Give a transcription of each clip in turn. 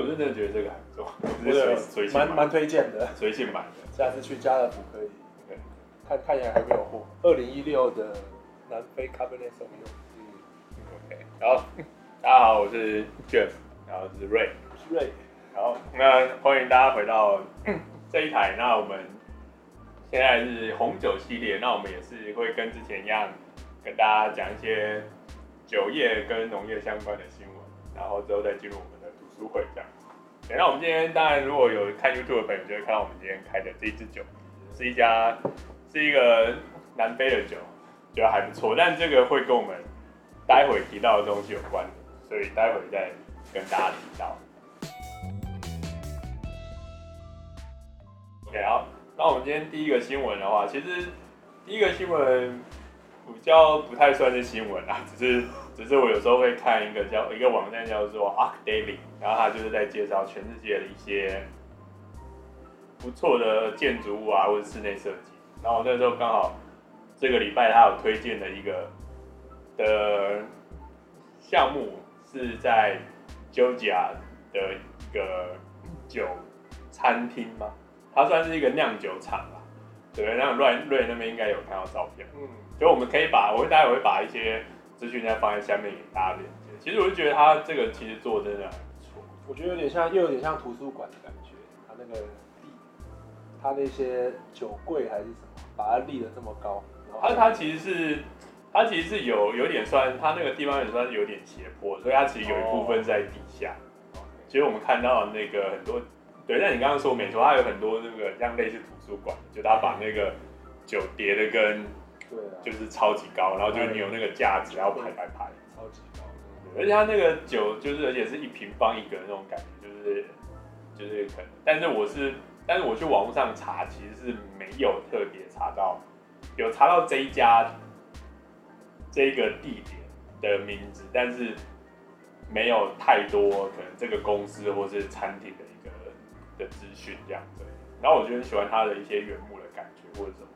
我是真的觉得这个还不错，我觉得蛮蛮推荐的，随性买的。下次去家乐福可以看看一下还没有货。二零一六的南非 Cabernet Sauvignon。嗯，OK。然后大家好，我是 Jeff，然后是 Ray，是 Ray。好，那欢迎大家回到这一台。那我们现在是红酒系列，那我们也是会跟之前一样，跟大家讲一些酒业跟农业相关的新闻，然后之后再进入我们。读会这样，对，那我们今天当然如果有看 YouTube 的朋友，就会看到我们今天开的这一支酒，是一家是一个南非的酒，觉得还不错，但这个会跟我们待会提到的东西有关，所以待会再跟大家提到。OK，好，那我们今天第一个新闻的话，其实第一个新闻比较不太算是新闻啊，只是。只是我有时候会看一个叫一个网站叫做 ArchDaily，然后它就是在介绍全世界的一些不错的建筑物啊，或者室内设计。然后我那时候刚好这个礼拜他有推荐的一个的项目是在 Georgia 的一个酒餐厅嘛，它算是一个酿酒厂吧。对，那瑞瑞那边应该有看到照片。嗯，所以我们可以把，我会待会会把一些。资讯再放在下面给大家连接。其实我就觉得他这个其实做的真的还不错。我觉得有点像，又有点像图书馆的感觉。他那个地，他那些酒柜还是什么，把它立得这么高。他他其实是，他其实是有有点算，他那个地方也算是有点斜坡，所以它其实有一部分在底下。哦、其实我们看到那个很多，对，但你刚刚说没错，它有很多那个像类似图书馆，就他把那个酒叠的跟。对啊，就是超级高，然后就是你有那个架子，然后排排排，超级高。而且它那个酒就是，而且是一平方一个那种感觉，就是就是可能，但是我是，但是我去网络上查，其实是没有特别查到，有查到这一家这个地点的名字，但是没有太多可能这个公司或是餐厅的一个的资讯这样子。然后我就很喜欢它的一些原木的感觉或者什么。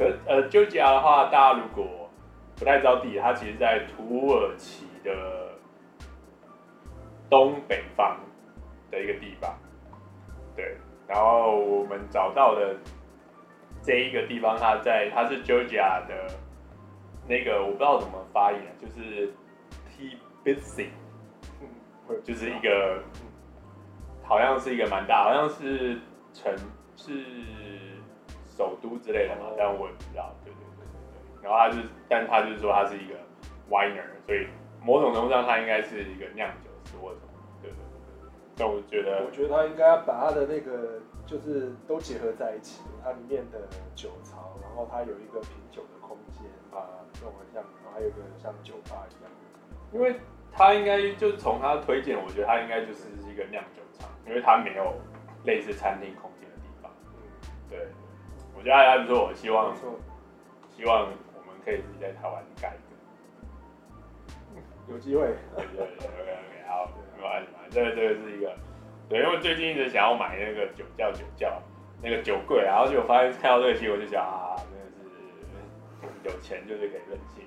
可呃，丘吉亚的话，大家如果不太知道地，它其实在土耳其的东北方的一个地方。对，然后我们找到的这一个地方，它在它是丘吉亚的那个，我不知道怎么发音，就是 Tbilisi，就是一个好像是一个蛮大，好像是城是。首都之类的嘛，但我也不知道。对对对对对，然后他就是，但他就是说他是一个 winer，所以某种程度上他应该是一个酿酒师或者什么。对对对对。但我觉得，我觉得他应该要把他的那个就是都结合在一起，它里面的酒槽，然后它有一个品酒的空间啊，弄得像，然后还有一个像酒吧一样。因为他应该就是从他推荐，我觉得他应该就是一个酿酒厂，因为他没有类似餐厅空间的地方。嗯，对。我觉得还不错，我希望，希望我们可以自己在台湾盖一个，有机会。对对对，OK OK，好，没关系嘛，这个这个是一个，对，因为最近一直想要买那个酒窖酒窖那个酒柜，然后就发现看到这个新闻，我就想啊，真的是有钱就是可以任性，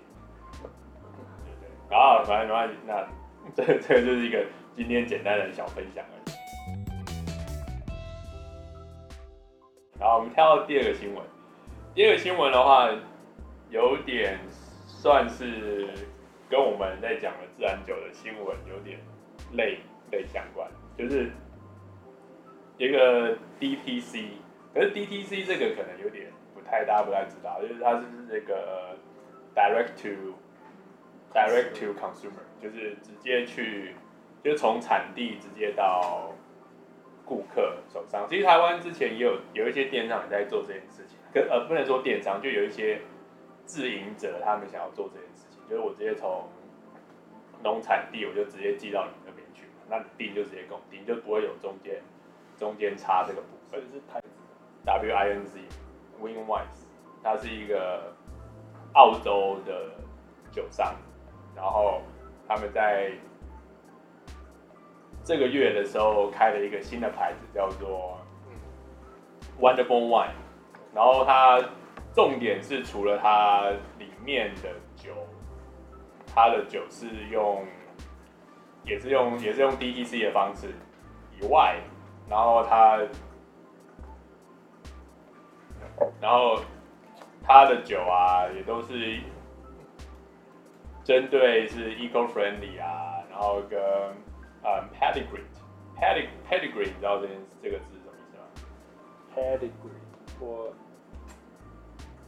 对对，然后反正没关系，那这这个就是一个今天简单的小分享而已。好，我们跳到第二个新闻。第二个新闻的话，有点算是跟我们在讲的自然酒的新闻有点类类相关，就是一个 DTC。可是 DTC 这个可能有点不太，大家不太知道，就是它是那个 direct to direct to consumer，就是直接去，就从产地直接到。顾客手上，其实台湾之前也有有一些电商也在做这件事情，可呃不能说电商，就有一些自营者他们想要做这件事情，就是我直接从农产地我就直接寄到你那边去，那你订就直接给我订，就不会有中间中间差这个部分。是台 W I N Z Winwise，它是一个澳洲的酒商，然后他们在。这个月的时候开了一个新的牌子，叫做 Wonderful Wine。然后它重点是除了它里面的酒，它的酒是用，也是用也是用 DTC 的方式以以外，然后它，然后它的酒啊，也都是针对是 eco-friendly 啊，然后跟嗯 pedigree，pedigree pedigree，你知道这件这个字是什么意思吗？pedigree，我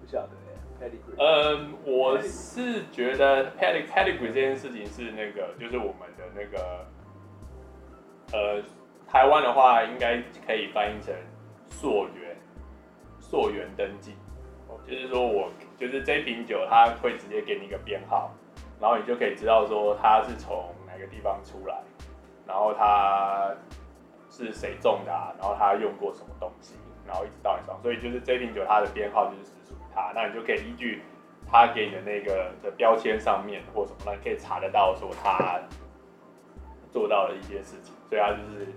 不晓得耶。pedigree。嗯，我是觉得 pedigree pedigree 这件事情是那个，就是我们的那个。呃，台湾的话应该可以翻译成溯源，溯源登记，就是说我就是这瓶酒，它会直接给你一个编号，然后你就可以知道说它是从哪个地方出来，然后他是谁种的啊，然后他用过什么东西，然后一直到你手上，所以就是这瓶酒它的编号就是属于他，那你就可以依据他给你的那个的标签上面或什么，那你可以查得到说他做到了一些事情。对啊，就是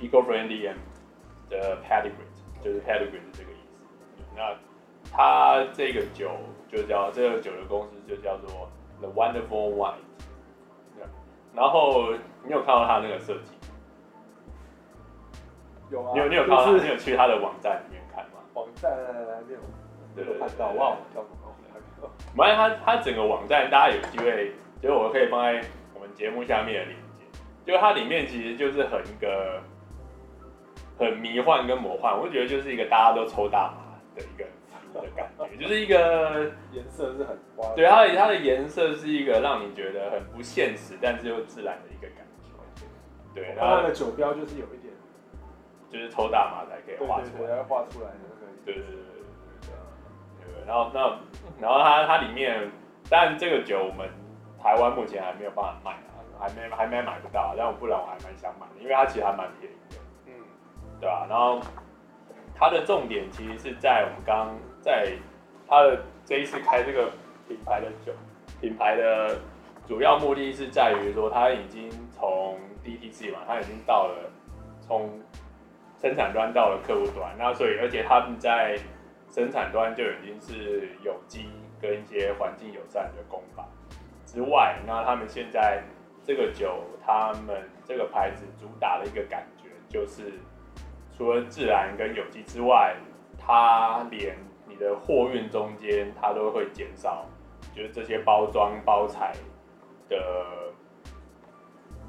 eco-friendly and 的 pedigree，就是 pedigree 是这个意思。那它这个酒就叫这个酒的公司就叫做 The Wonderful Wine。然后你有看到他那个设计？有啊。你有你有看到？就是、你有去他的网站里面看吗？网站没有。对对对。看到忘了叫什么？反正他他整个网站，大家有机会，就是我可以放在我们节目下面的链接。就它里面其实就是很一个很迷幻跟魔幻，我觉得就是一个大家都抽大麻的一个的感觉，就是一个颜色是很花，对，它的它的颜色是一个让你觉得很不现实，但是又自然的一个感觉。对，然后它的酒标就是有一点，就是抽大麻才可以画出来，画出来的那个，对对对对对对。然后那然后它它里面，但这个酒我们台湾目前还没有办法卖。还没还没买不到，但我不然我还蛮想买的，因为它其实还蛮便宜的，嗯，对吧？然后它的重点其实是在我们刚刚在它的这一次开这个品牌的酒，品牌的主要目的是在于说它已经从 DTC 嘛，它已经到了从生产端到了客户端，那所以而且他们在生产端就已经是有机跟一些环境友善的工法之外，那他们现在。这个酒，他们这个牌子主打的一个感觉，就是除了自然跟有机之外，它连你的货运中间，它都会减少，就是这些包装包材的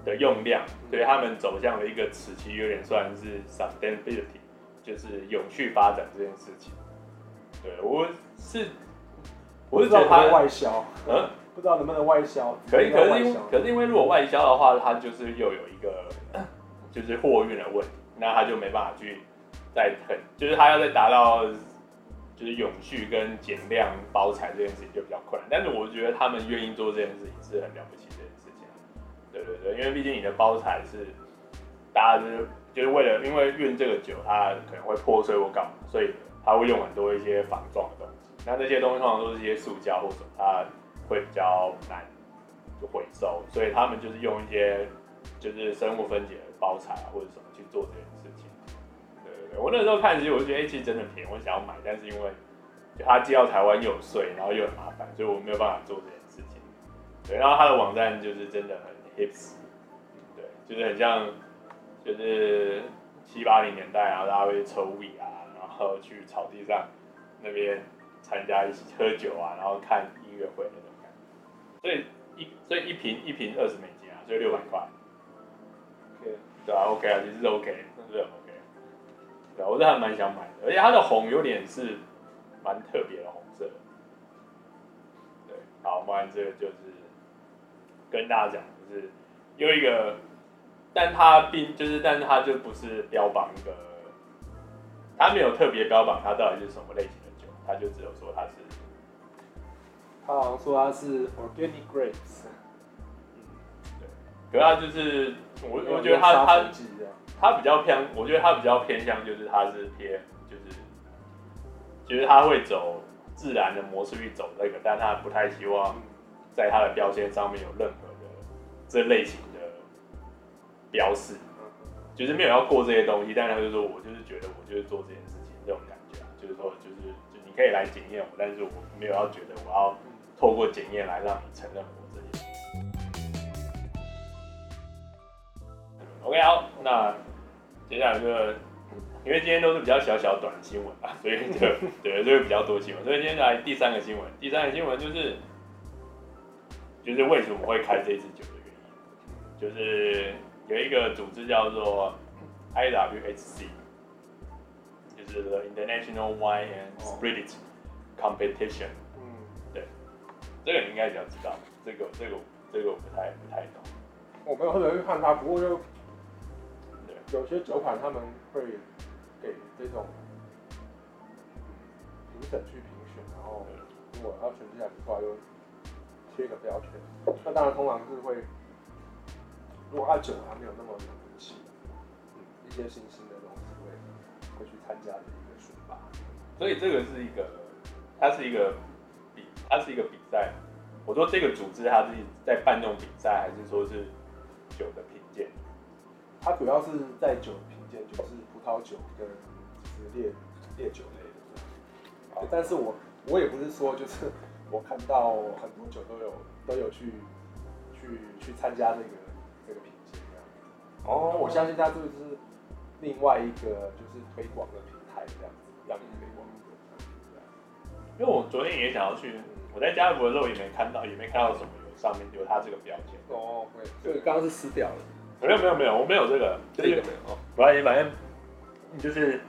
的用量，所以他们走向了一个词，其实有点算是 sustainability，就是永续发展这件事情。对，我是，我是知道它外销，嗯。不知道能不能外销？可以，可是因为可是因为如果外销的话，它就是又有一个 就是货运的问题，那它就没办法去再很，就是它要再达到就是永续跟减量包材这件事情就比较困难。但是我觉得他们愿意做这件事情是很了不起。对对对，因为毕竟你的包材是大家就是就是为了因为运这个酒，它可能会破碎或干嘛，所以它会用很多一些防撞的东西。那这些东西通常都是一些塑胶或者它。会比较难回收，所以他们就是用一些就是生物分解的包材啊，或者什么去做这件事情。对对对，我那时候看其实我就觉得，哎，其实真的便宜，我想要买，但是因为就他寄到台湾又有税，然后又很麻烦，所以我没有办法做这件事情。对，然后他的网站就是真的很 hips，对，就是很像就是七八零年代啊，大家会抽 V 啊，然后去草地上那边参加一起喝酒啊，然后看音乐会那种感觉。所以一所以一瓶一瓶二十美金啊，所以六百块。对啊，OK 啊，其实是 OK，是很 OK。对啊，我是还蛮想买的，而且它的红有点是蛮特别的红色。对，好，我们这个就是跟大家讲，就是有一个，但他并就是，但是他就不是标榜一个，他没有特别标榜他到底是什么类型的酒，他就只有说它是。他好像说他是 organic grapes，嗯，对，可是他就是我，我觉得他他他比较偏，我觉得他比较偏向就是他是偏就是，其实他会走自然的模式去走那个，但他不太希望在他的标签上面有任何的这类型的标示，就是没有要过这些东西，但是他就说我就是觉得我就是做这件事情这种感觉啊，就是说就是就你可以来检验我，但是我没有要觉得我要。透过检验来让你承认我这件事。OK，好，那接下来就因为今天都是比较小小短新闻啊，所以就 对，就会比较多新闻。所以今天来第三个新闻，第三个新闻就是就是为什么会开这支酒就是有一个组织叫做 IWHC，就是 The International Wine and Spirits Competition。嗯，对，这个你应该比较知道，这个这个这个我不太不太懂。我没有特别去看它，不过就有些酒款他们会给这种评审去评选，然后如果要选出来的话，又贴一个标签。那当然通常是会，如果它酒还没有那么有名气，嗯，一些新兴的东西会会去参加的一个选拔。所以这个是一个，它是一个比，它是一个比赛。我说这个组织它是在办这种比赛，还是说是？酒的品鉴，它主要是在酒的品鉴，就是葡萄酒跟就是烈烈酒类的。啊，但是我我也不是说就是我看到很多酒都有都有去去去参加这个。哦，我相信它这个是另外一个就是推广的平台这样子，让你推广的。因为我昨天也想要去，我在家乐福的时候也没看到，也没看到什么有。上面有它这个标签。哦，对，这个刚刚是撕掉了，没有没有没有，我没有这个，这个没有哦，反正反正就是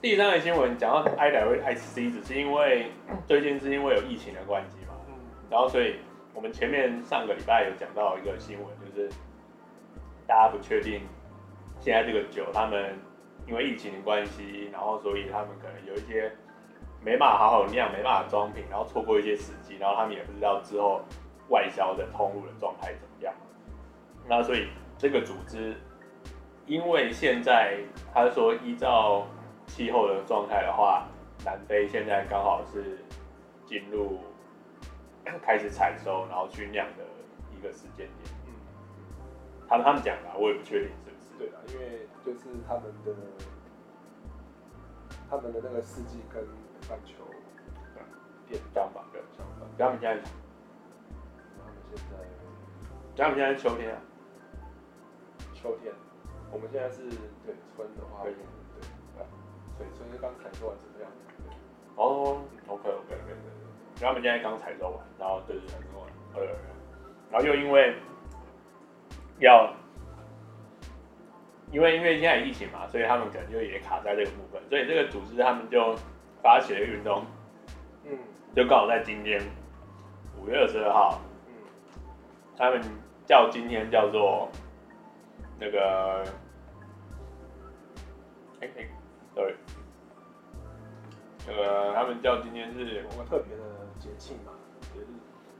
第三个新闻讲到 IWHC，只是因为最近是因为有疫情的关系嘛，嗯，然后所以我们前面上个礼拜有讲到一个新闻，就是大家不确定现在这个酒他们因为疫情的关系，然后所以他们可能有一些没办法好好酿，没办法装瓶，然后错过一些时机，然后他们也不知道之后。外销的通路的状态怎么样？那所以这个组织，因为现在他说依照气候的状态的话，南非现在刚好是进入开始采收，然后去酿的一个时间点。嗯，他们他们讲的，我也不确定是不是。对啊，因为就是他们的他们的那个四季跟北半球点相反的相反，他们现在。他们现在是秋天啊，秋天，我们现在是对春的话，对对对，所以春是刚采收完怎么样？哦，OK OK OK，然后，他们现在刚采收完，然后对对采收完，对对对，然后又因为要，因为因为现在疫情嘛，所以他们可能就也卡在这个部分，所以这个组织他们就发起了运动，嗯，就刚好在今天五月二十二号，嗯，他们。叫今天叫做那个，哎哎，对，那个他们叫今天是我们特别的节庆嘛，节日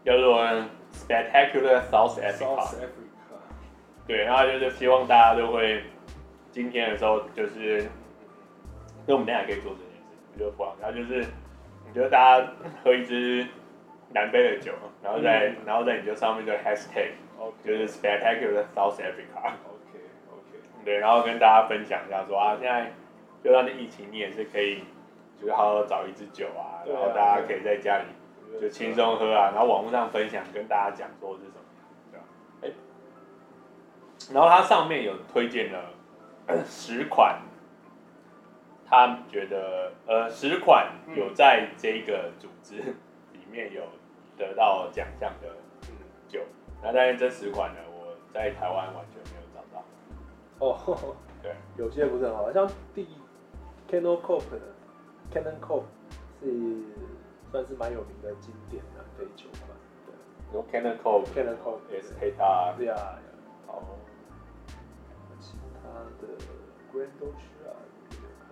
叫做 Spectacular South Africa。对，然后就是希望大家都会今天的时候就是，因为我们等下可以做这件事，我就放，然后就是你觉得大家喝一支南非的酒，然后在、嗯、然后在你就上面就 Hashtag。就是 Spectacular South Africa。OK OK。对，然后跟大家分享一下说啊，现在就算是疫情，你也是可以，就是好好找一支酒啊，然后大家可以在家里就轻松喝啊，然后网络上分享跟大家讲说是什么，然后它上面有推荐了十款，他觉得呃十款有在这个组织里面有得到奖项的酒。那但是这十款呢，我在台湾完全没有找到。哦，对，有些不是很好，像第 Kennel-Cope 的 Kennel-Cope 是算是蛮有名的经典南非酒款。对，有 Kennel-Cope Kennel-Cope 也是黑它。对啊，好。其他的 Grandauchard 有没有看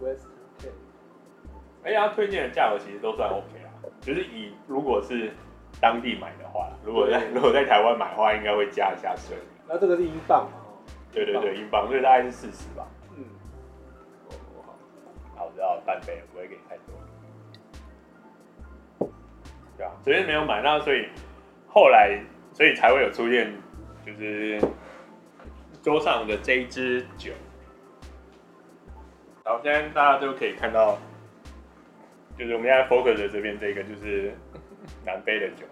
过？Western Cape。哎呀，推荐的价格其实都算 OK 啊。就是以如果是当地买的话，如果在如果在台湾买的话，应该会加一下税。那这个是英镑嘛？对对对，英镑，所以大概是四十吧。嗯。我，好。好，我知道半杯，不会给太多。对啊，昨天没有买，那所以后来所以才会有出现，就是桌上的这一支酒。好，现在大家都可以看到。就是我们现在 focus 的这边这个就是南非的酒，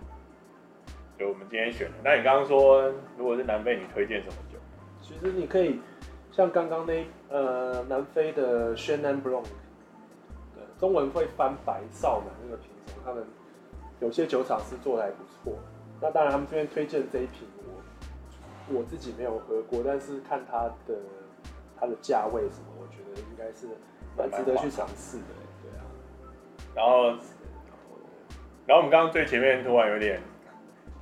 就我们今天选的。那你刚刚说，如果是南非，你推荐什么酒？其实你可以像刚刚那呃南非的 Chenin Blanc，对，中文会翻白少嘛那个品种，他们有些酒厂是做的还不错。那当然，他们这边推荐这一瓶我我自己没有喝过，但是看它的它的价位什么，我觉得应该是蛮值得去尝试的。对啊，然后。然后我们刚刚最前面突然有点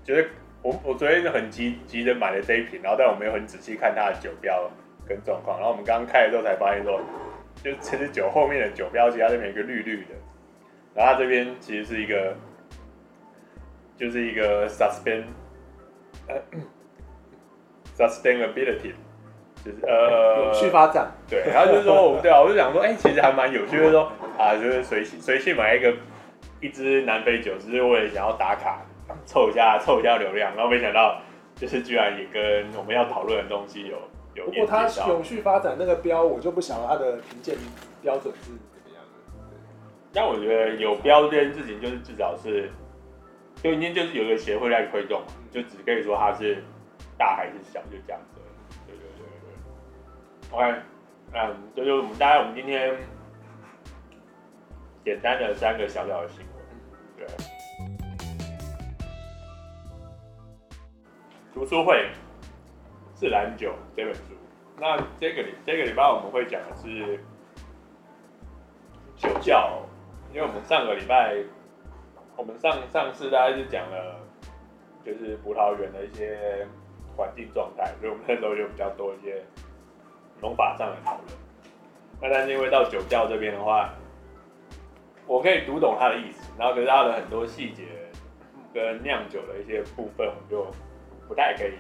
觉得我我昨天就很急急着买了这一瓶，然后但我没有很仔细看它的酒标跟状况。然后我们刚刚开的时候才发现说，就其实酒后面的酒标其实它这边有一个绿绿的，然后它这边其实是一个就是一个 sustain、呃、sustainability，就是呃有序发展。对，然后就是说，我 对啊，我就想说，哎，其实还蛮有趣的，就是说啊，就是随性随性买一个。一支南非酒，只是为了想要打卡，凑一下凑一下流量，然后没想到就是居然也跟我们要讨论的东西有有。不过它永续发展那个标，我就不晓得它的评鉴标准是怎么样的。但我觉得有标这件事情，就是至少是，就已经就是有个协会在推动，就只可以说它是大还是小，就这样子。对对对对。OK，嗯，这就我们大概我们今天。简单的三个小小的新闻，对。读书会，自然酒这本书。那这个礼这个礼拜我们会讲的是酒窖，因为我们上个礼拜，我们上上次大概是讲了，就是葡萄园的一些环境状态，所以我们那时候就比较多一些农法上的讨论。那但是因为到酒窖这边的话，我可以读懂他的意思，然后可是他的很多细节跟酿酒的一些部分，我就不太可以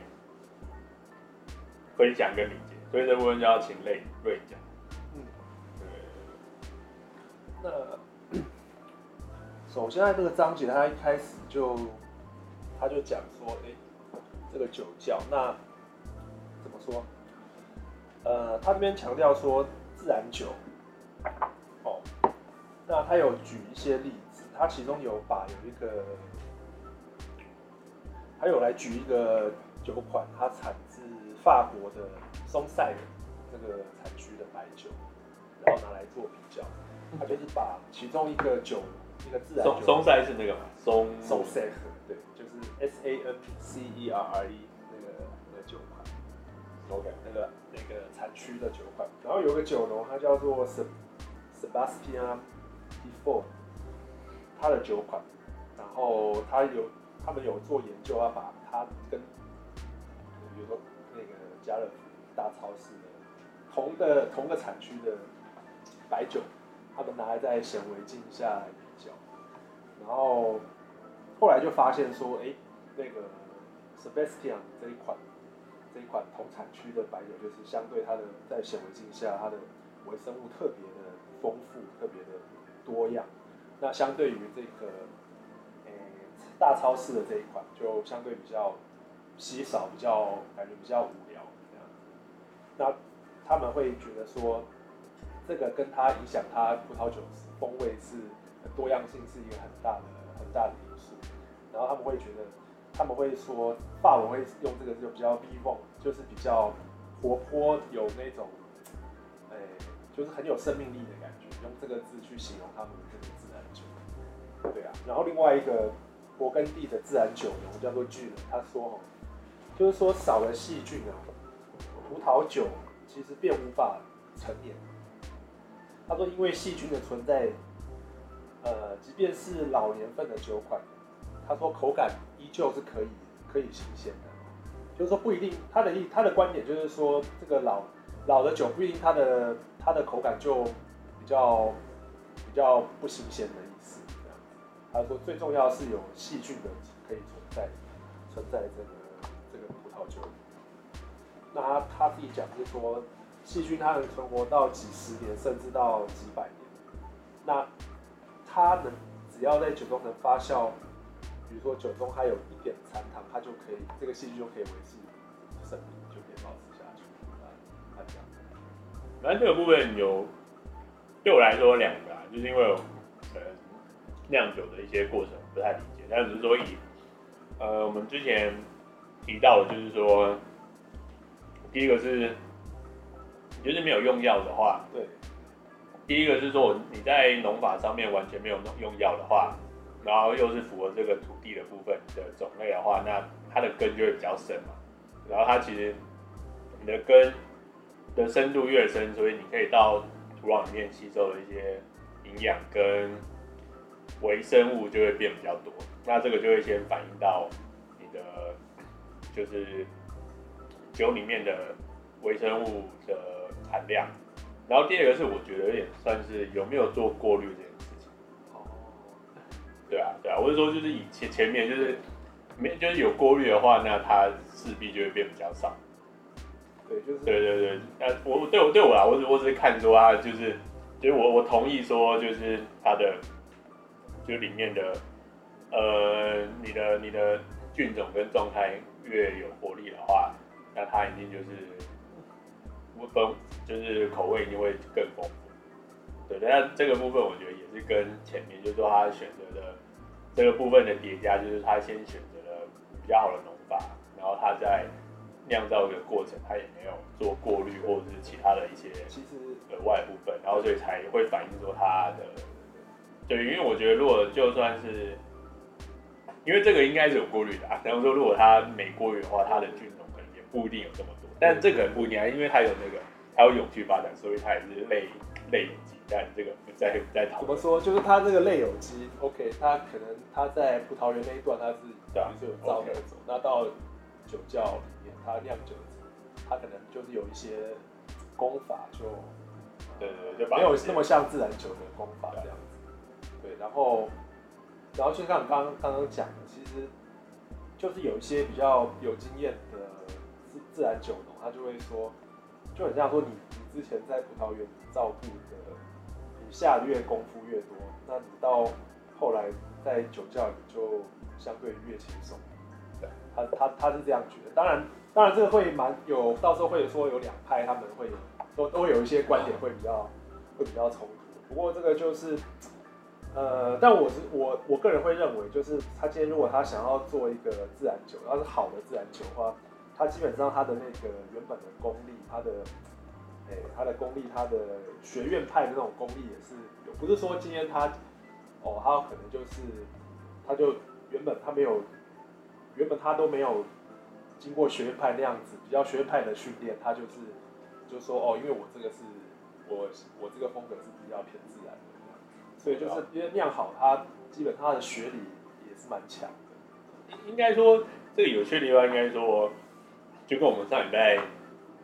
分享跟理解，所以这部分就要请雷瑞讲。嗯，对。那首先在这个章节，他一开始就他就讲说，哎、这个酒窖，那怎么说？呃，他这边强调说自然酒。哦那他有举一些例子，他其中有把有一个，他有来举一个酒款，它产自法国的松塞这个产区的白酒，然后拿来做比较，他就是把其中一个酒一个自然松，松塞是那个嘛？松松塞，对，就是 S A N C E R R E 那个那个酒款，OK，那个那个产区的酒款，然后有个酒农，他叫做 Sebastian。d e f o r e 他的酒款，然后他有他们有做研究，要把他跟比如说那个家乐福大超市的同的同个产区的白酒，他们拿来在显微镜下然后后来就发现说，哎，那个 Sebastian 这一款这一款同产区的白酒，就是相对它的在显微镜下，它的微生物特别的丰富，特别的。多样，那相对于这个，诶、欸，大超市的这一款，就相对比较稀少，比较感觉比较无聊。那他们会觉得说，这个跟它影响它葡萄酒风味是多样性是一个很大的很大的因素。然后他们会觉得，他们会说，法文会用这个就比较 vivon，就是比较活泼，有那种，哎、就是很有生命力的感觉。用这个字去形容他们的这个自然酒，对啊。然后另外一个勃艮第的自然酒农叫做巨人，他说哦，就是说少了细菌啊，葡萄酒其实便无法成年。他说因为细菌的存在，呃，即便是老年份的酒款，他说口感依旧是可以可以新鲜的。就是说不一定，他的意他的观点就是说，这个老老的酒不一定它的它的口感就。比较比较不新鲜的意思，他说最重要是有细菌的可以存在存在这个这个葡萄酒里。那他他自己讲是说，细菌它能存活到几十年，甚至到几百年。那它能只要在酒中能发酵，比如说酒中还有一点残糖，它就可以这个细菌就可以维持生命，就可以保持下去。他讲，反正这个部分有。对我来说，两个啊，就是因为可能酿酒的一些过程不太理解，但只是说以呃，我们之前提到的就是说，第一个是，就是没有用药的话，对。第一个是说，你在农法上面完全没有用药的话，然后又是符合这个土地的部分的种类的话，那它的根就会比较深嘛。然后它其实你的根的深度越深，所以你可以到土壤里面吸收的一些营养跟微生物就会变比较多。那这个就会先反映到你的就是酒里面的微生物的含量。然后第二个是我觉得有点算是有没有做过滤这件事情。哦，对啊，对啊，我是说就是以前前面就是没就是有过滤的话，那它势必就会变比较少。对，就是对对对。那我对我对我啦，我只我只是看说啊，就是就是我我同意说就是它的就里面的呃你的你的菌种跟状态越有活力的话，那它一定就是。不分就是口味一定会更丰富，对，那这个部分我觉得也是跟前面就是说他选择的这个部分的叠加，就是他先选择了比较好的农法，然后他在酿造的过程他也没有做过滤或者是其他的一些其实额外部分，然后所以才会反映说他的对，因为我觉得如果就算是因为这个应该是有过滤的啊，然后说如果他没过滤的话，他的菌种可能也不一定有这么多。但这个很不一样，因为它有那个，它有永续发展，所以它也是类类有机。但这个不再不再讨论。怎么说？就是它这个类有机，OK，它可能它在葡萄园那一段它是等于是有照那种，那到酒窖里面它酿酒，它可能就是有一些功法就，对对对，就没有那么像自然酒的功法这样子。对，然后然后就像你刚刚刚刚讲的，其实就是有一些比较有经验的。自然酒农他就会说，就很像说你你之前在葡萄园照顾的，你下月功夫越多，那你到后来在酒窖里就相对越轻松。他他他是这样觉得。当然当然这个会蛮有，到时候会说有两派，他们会都都有一些观点会比较会比较冲突。不过这个就是，呃，但我是我我个人会认为，就是他今天如果他想要做一个自然酒，要是好的自然酒的话。他基本上他的那个原本的功力，他的，哎、他的功力，他的学院派的那种功力也是有，不是说今天他，哦，他可能就是，他就原本他没有，原本他都没有经过学院派那样子比较学院派的训练，他就是，就说哦，因为我这个是我我这个风格是比较偏自然的，所以就是因为酿好，他基本他的学理也是蛮强的。应该说这个有趣的地方，应该说。就跟我们上礼拜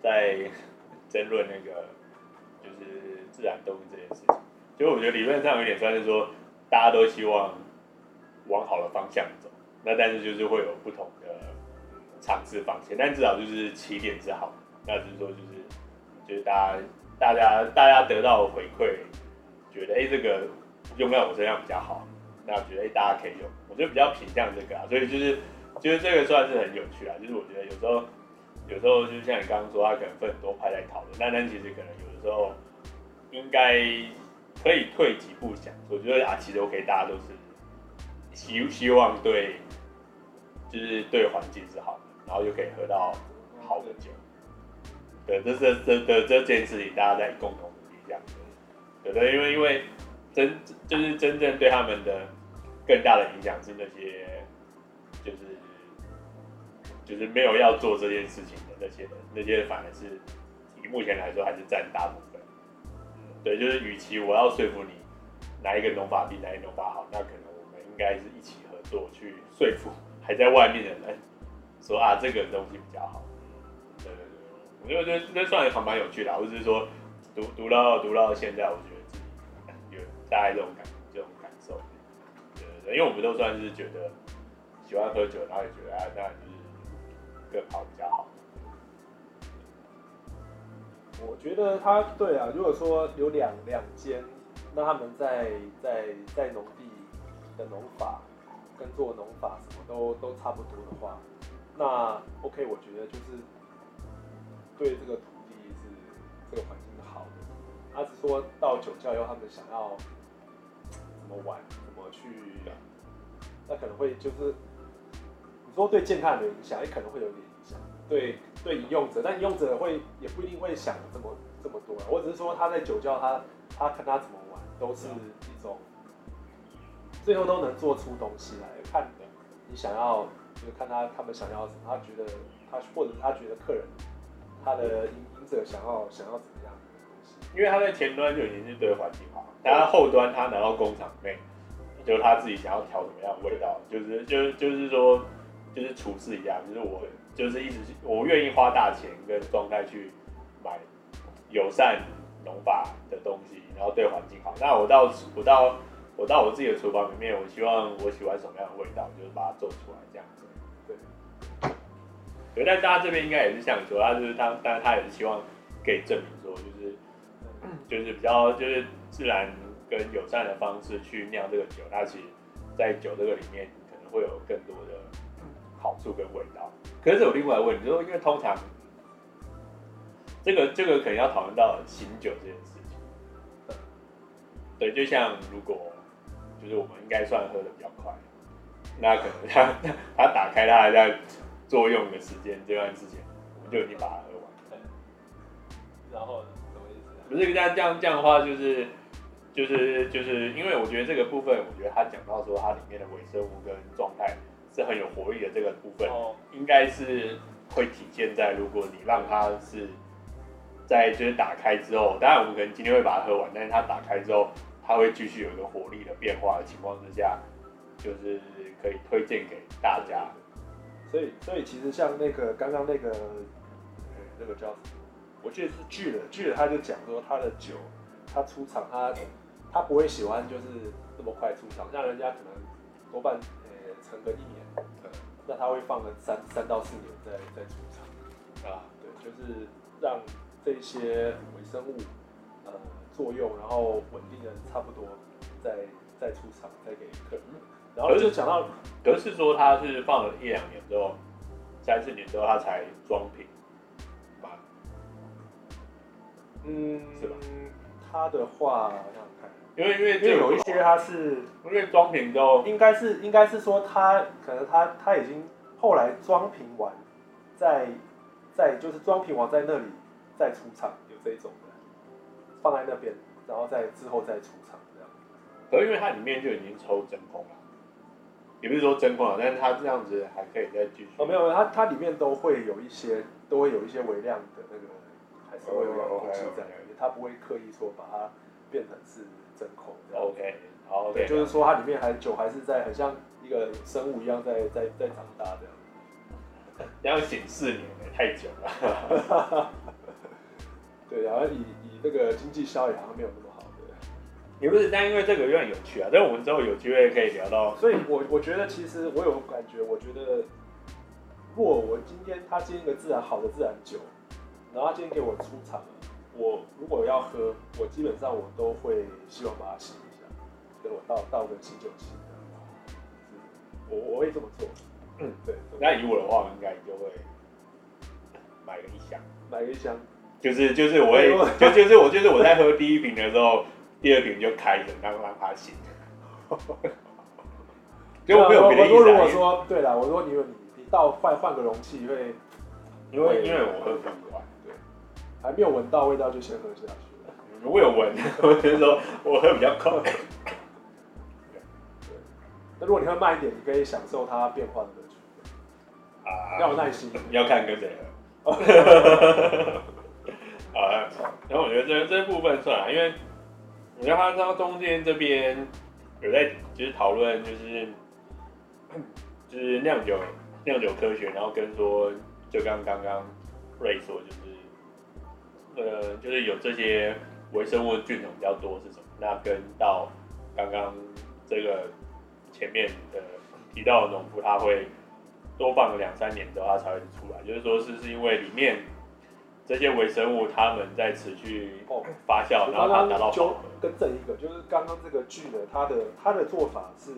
在争论那个，就是自然动物这件事情，就我觉得理论上有点算是说，大家都希望往好的方向走，那但是就是会有不同的尝试方向，但至少就是起点是好，那就是说就是就是大家大家大家得到回馈，觉得哎、欸、这个用在我身上比较好，那我觉得哎、欸、大家可以用，我觉得比较偏向这个啊，所以就是就是这个算是很有趣啊，就是我觉得有时候。有时候就像你刚刚说，他可能分很多派来讨论，但但其实可能有的时候应该可以退几步讲，我觉得啊，其实 OK，大家都是希希望对，就是对环境是好的，然后又可以喝到好的酒，对，这是这这这件事情大家在共同努力这样，对对，因为因为真就是真正对他们的更大的影响是那些。就是没有要做这件事情的那些人，那些反而是目前来说还是占大部分。对，就是与其我要说服你哪一个农法比哪一个农法好，那可能我们应该是一起合作去说服还在外面的人，说啊这个东西比较好。对对对，我觉得这这算还蛮有趣的，或者是说读读到读到现在，我觉得自己有大概这种感这种感受。对对对，因为我们都算是觉得喜欢喝酒，然后也觉得啊，那。更好比较好。我觉得他对啊，如果说有两两间，那他们在在在农地的农法跟做农法什么都都差不多的话，那 OK，我觉得就是对这个土地是这个环境是好的。他是说到酒窖以后，他们想要怎么玩，怎么去，那可能会就是。说对健康的影响，也可能会有点影响。对对，饮用者，但饮用者会也不一定会想这么这么多。我只是说他在酒窖，他他看他怎么玩，都是一种，最后都能做出东西来看的。你想要就是看他他们想要什么，他觉得他或者他觉得客人他的饮饮者想要想要怎么样的东西，因为他在前端就已经是对环境好，但他后端他拿到工厂内。就是他自己想要调什么样的味道，就是就是就是说，就是厨师一样，就是我就是一直我愿意花大钱跟状态去买友善农法的东西，然后对环境好。那我到我到我到我自己的厨房里面，我希望我喜欢什么样的味道，就是把它做出来这样子。对，对，但大家这边应该也是像你说，他就是他，但他也是希望可以证明说，就是就是比较就是自然。跟友善的方式去酿这个酒，那其实，在酒这个里面可能会有更多的好处跟味道。可是有另外一个问题，就是，因为通常这个这个可能要讨论到醒酒这件事情。对，就像如果就是我们应该算喝的比较快，那可能他他打开他还在作用的时间这段时间，我们就已经把它喝完。对。然后？什么意思？不是这样这样这样的话，就是。就是就是因为我觉得这个部分，我觉得他讲到说它里面的微生物跟状态是很有活力的这个部分，应该是会体现在如果你让它是在就是打开之后，当然我们可能今天会把它喝完，但是它打开之后，它会继续有一个活力的变化的情况之下，就是可以推荐给大家。所以所以其实像那个刚刚那个那个叫什么，我记得是巨人，巨人他就讲说他的酒，他出厂他。他不会喜欢就是这么快出厂，像人家可能多半呃沉个一年，嗯，那他会放个三三到四年再再出厂啊，对，就是让这些微生物呃作用，然后稳定的差不多，再再出厂再给客人。然后就讲到，格是说他是放了一两年之后，三四年之后他才装瓶，嗯，是吧？他的话。因为因为因为有一些它是因为装瓶都应该是应该是说它可能它它已经后来装瓶完，在在就是装瓶完在那里再出厂有这种的，放在那边，然后再之后再出厂这样。可是因为它里面就已经抽真空了，也不是说真空了，但是它这样子还可以再继续。哦，没有，它它里面都会有一些都会有一些微量的那个还是会有东西在里面，它不会刻意说把它变成是。真空，OK，好对，就是说它里面还酒还是在很像一个生物一样在在在长大这样。要醒四年也太久了。对，然后以以这个经济效益好像没有那么好的。也不是，但因为这个有点有趣啊，但我们之后有机会可以聊到。所以我我觉得其实我有感觉，我觉得如果我今天他今天一个自然好的自然酒，然后他今天给我出厂了。我如果要喝，我基本上我都会希望把它醒一下，等我倒倒个醒酒器，我我会这么做。嗯，对。那以我的话，我应该就会买个一箱，买个一箱，就是就是我会就就是我就是我在喝第一瓶的时候，第二瓶就开着，然后让它醒。就我没有别的意思。我如果说对了，我说你你你倒换换个容器会，因为因为我喝不惯。还没有闻到味道就先喝下去了。我有闻，我就说我喝比较快。对。那如果你喝慢一点，你可以享受它变化的乐趣。啊。要有耐心。要看跟谁喝。好，然后我觉得这这部分算了，因为我觉得他到中间这边有在就是讨论，就是 就是酿酒酿酒科学，然后跟说就刚刚刚瑞说就是。呃，就是有这些微生物菌种比较多是什么？那跟到刚刚这个前面的提到农夫，他会多放个两三年之后，它才会出来。就是说，是是因为里面这些微生物它们在持续发酵，然后它达到饱和。更正一个，就是刚刚这个菌呢，它的它的做法是，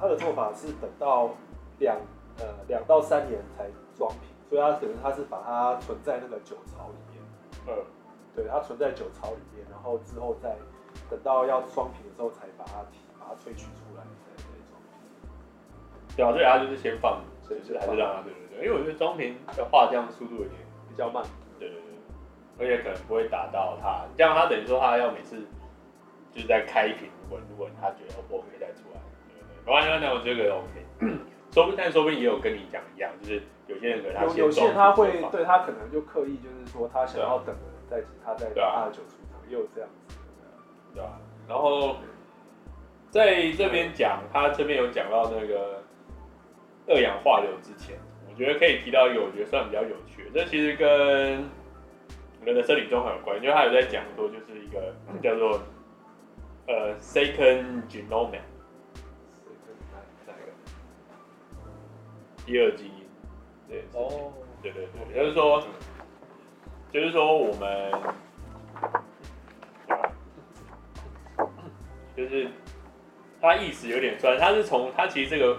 它的做法是等到两呃两到三年才装瓶，所以它等于它是把它存在那个酒槽里面。嗯。对，它存在酒槽里面，然后之后再等到要装瓶的时候，才把它提，把它萃取出来，再再装瓶。对啊，所以它就是先放所以就是还是让它对对对，因为我觉得装瓶的话这样速度有点比较慢，对对对，而且可能不会达到它，这样它等于说它要每次就是在开瓶闻闻，他觉得 OK 再出来，对对对，完完全全我觉得 OK，说不定但说不定也有跟你讲一样，就是有些人可能他有有些人他会对他可能就刻意就是说他想要等的在他在二十九出头，也有这样子，对吧？然后。在这边讲，他这边有讲到那个二氧化硫之前，我觉得可以提到一个，我觉得算比较有趣的。这其实跟人的生理状况有关，因为他有在讲说，就是一个叫做呃 second genome？第二基因，对，哦，对对对，就是说，就是说我们，就是。他意思有点酸，他是从他其实这个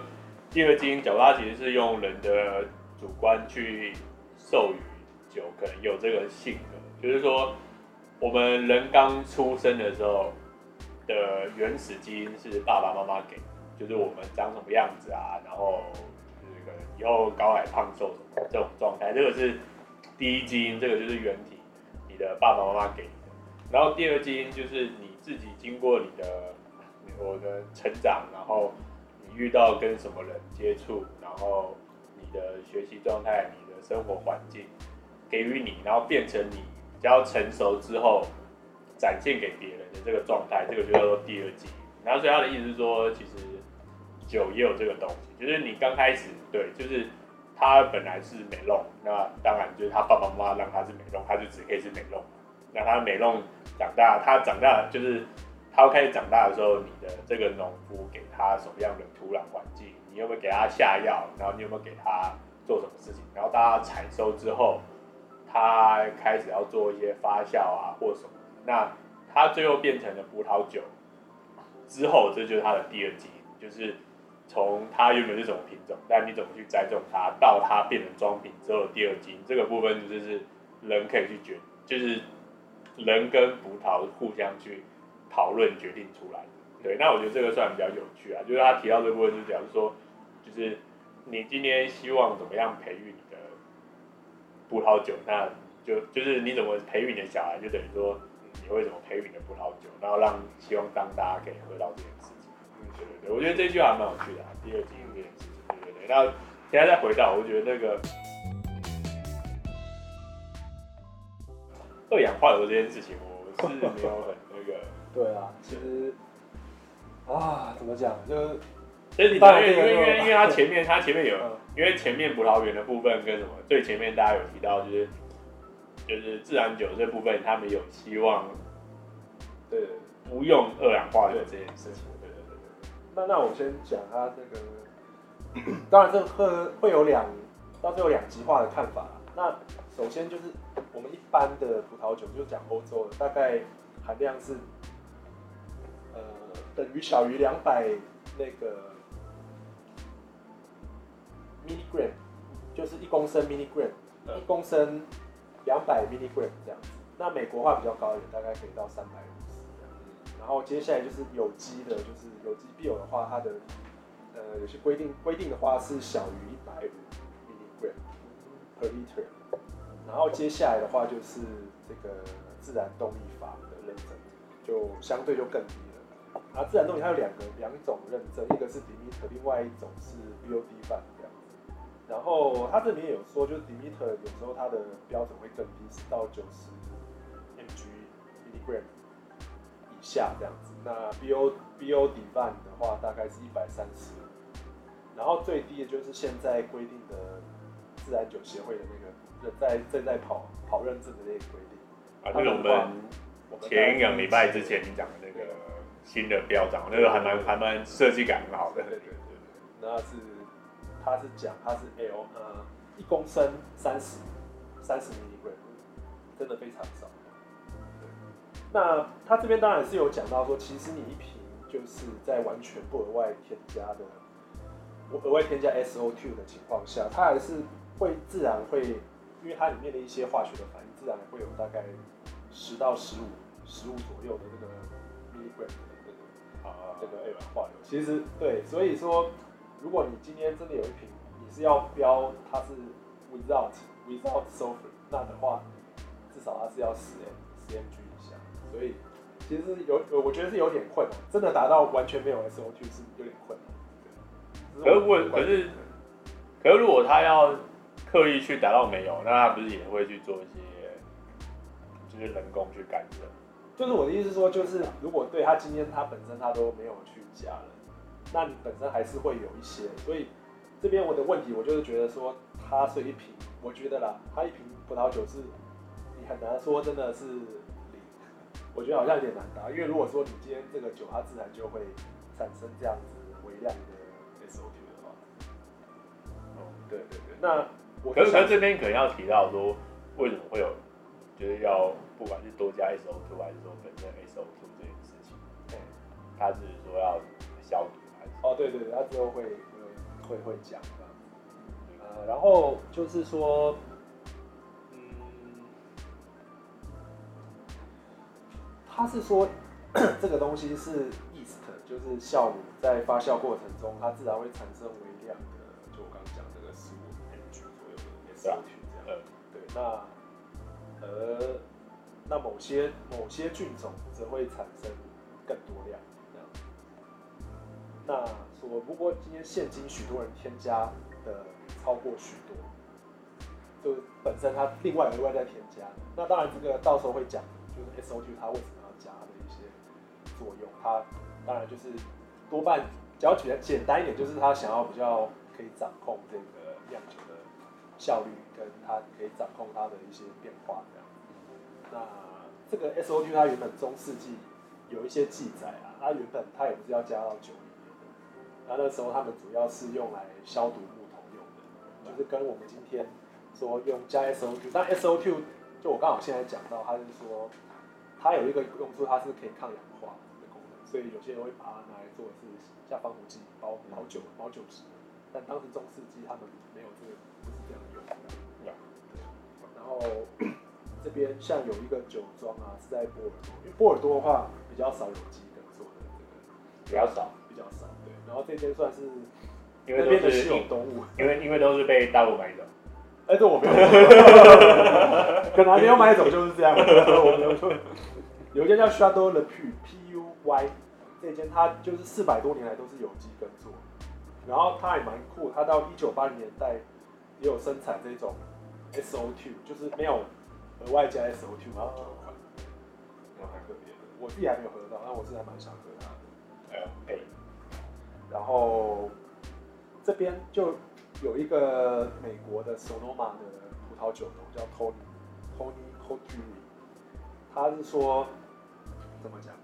第二基因角度，它其实是用人的主观去授予酒可能有这个性格，就是说我们人刚出生的时候的原始基因是爸爸妈妈给，就是我们长什么样子啊，然后就是可能以后高矮胖瘦什么这种状态，这个是第一基因，这个就是原体，你的爸爸妈妈给你的，然后第二基因就是你自己经过你的。我的成长，然后你遇到跟什么人接触，然后你的学习状态、你的生活环境给予你，然后变成你比较成熟之后展现给别人的这个状态，这个就叫做第二基因。然后所以他的意思是说，其实酒也有这个东西，就是你刚开始对，就是他本来是美浓，那当然就是他爸爸妈妈让他是美浓，他就只可以是美浓。那他美浓长大，他长大就是。他开始长大的时候，你的这个农夫给他什么样的土壤环境？你有没有给他下药？然后你有没有给他做什么事情？然后大家采收之后，他开始要做一些发酵啊或什么。那他最后变成了葡萄酒之后，这就是他的第二基因，就是从它原本是什么品种，但你怎么去栽种它，到它变成装瓶之后第二斤，这个部分就是人可以去决，就是人跟葡萄互相去。讨论决定出来，对，那我觉得这个算比较有趣啊，就是他提到这部分，就是假如说，就是你今天希望怎么样培育你的葡萄酒，那就就是你怎么培育你的小孩，就等于说你会怎么培育你的葡萄酒，然后让希望当大家可以喝到这件事情，对对对，我觉得这句话还蛮有趣的啊，第二基因这件事情，对对对，那现在再回到，我觉得那个二氧化硫这件事情，我是没有很那个。对啊，其实啊，怎么讲，就是其实你因为因为因为因为它前面它前面有，嗯、因为前面葡萄园的部分跟什么最前面大家有提到，就是就是自然酒这部分，他们有希望对不用二氧化硫这件事情。那那我先讲他这个，当然这会会有两，到最后两极化的看法。那首先就是我们一般的葡萄酒，就讲欧洲的，大概含量是。呃，等于小于两百那个 milligram，就是一公升 milligram，一公升两百 milligram 这样子。那美国话比较高一点，大概可以到三百。然后接下来就是有机的，就是有机 bio 的话，它的呃有些规定规定的话是小于一百五 milligram per liter。然后接下来的话就是这个自然动力法的认证，就相对就更低了。啊，自然动力它有两个两种认证，一个是 Demeter，另外一种是 Bio Divine 这样子。然后它这里面有说，就是 Demeter 有时候它的标准会更低，是到九十 mg milligram 下这样子。那 Bio Bio Divine 的话，大概是一百三十。然后最低的就是现在规定的自然酒协会的那个在正在跑跑认证的那个规定。啊，这个我们前一个礼拜之前你讲的那个。新的标章，那个还蛮还蛮设计感很好的。对对对，那是他是讲他是 L 呃一公升三十三十 milligram，真的非常少。那他这边当然是有讲到说，其实你一瓶就是在完全不额外添加的，额外添加 SO2 的情况下，它还是会自然会，因为它里面的一些化学的反应，自然会有大概十到十五十五左右的这个 milligram。啊，这个二氧化硫，其实对，所以说，如果你今天真的有一瓶你是要标它是 without without sulfur，那的话至少它是要十 m 十 mg 所以其实有有我觉得是有点困难，真的达到完全没有 SOT 是有点困难。可是我可是可是如果他要刻意去达到没有，那他不是也会去做一些就是人工去干涉？就是我的意思说，就是如果对他今天他本身他都没有去加了，那你本身还是会有一些。所以这边我的问题，我就是觉得说，他是一瓶，我觉得啦，他一瓶葡萄酒是，你很难说真的是零，我觉得好像有点难答，因为如果说你今天这个酒它自然就会产生这样子微量的 SO2 的话，哦，对对对，那我可是可是这边可能要提到说，为什么会有，就是要。不管是多加 SO2 还是说本身 SO2 这件事情，对，他是说要消毒还是？哦，对对对，他之后会会会讲的。呃，然后就是说，他是说 这个东西是 yeast，就是酵母在发酵过程中，它自然会产生微量的，就我刚刚讲这个十五 mg 左右的 S O T，这样。嗯，对，那呃。那某些某些菌种则会产生更多量，这样。那说不过今天现今许多人添加的超过许多，就本身它另外额外再添加，那当然这个到时候会讲，就是 SO2 它为什么加的一些作用。它当然就是多半，只要简简单一点，就是它想要比较可以掌控这个酿酒的效率，跟它可以掌控它的一些变化这样。那这个 SO2 它原本中世纪有一些记载啊，它原本它也不是要加到酒里面的，然后那时候他们主要是用来消毒木桶用的，就是跟我们今天说用加 SO2，但 SO2 就我刚好现在讲到，它是说它有一个用处，它是可以抗氧化的功能，所以有些人会把它拿来做的是下防腐剂、包包酒、包酒质，但当时中世纪他们没有这个，不是这样用的，对，然后。这边像有一个酒庄啊，是在波尔多，因为波尔多的话比较少有机的做的这个，比较少，比较少，对。然后这边算是因为那边的稀有动物，因为因为都是被大陆买走。哎，这我没有，可能没有买走就是这样。我没有说，有一间叫 Château Le Puy P U Y，这间它就是四百多年来都是有机耕作，然后它也蛮酷，它到一九八零年代也有生产这种 so to 就是没有。额外加 SO2 吗？酒款，那蛮特别的。我自己还没有喝到，但我是还蛮想喝它的。哎，然后这边就有一个美国的 Sonoma 的葡萄酒农叫 Tony Tony Coturri，他是说怎么讲？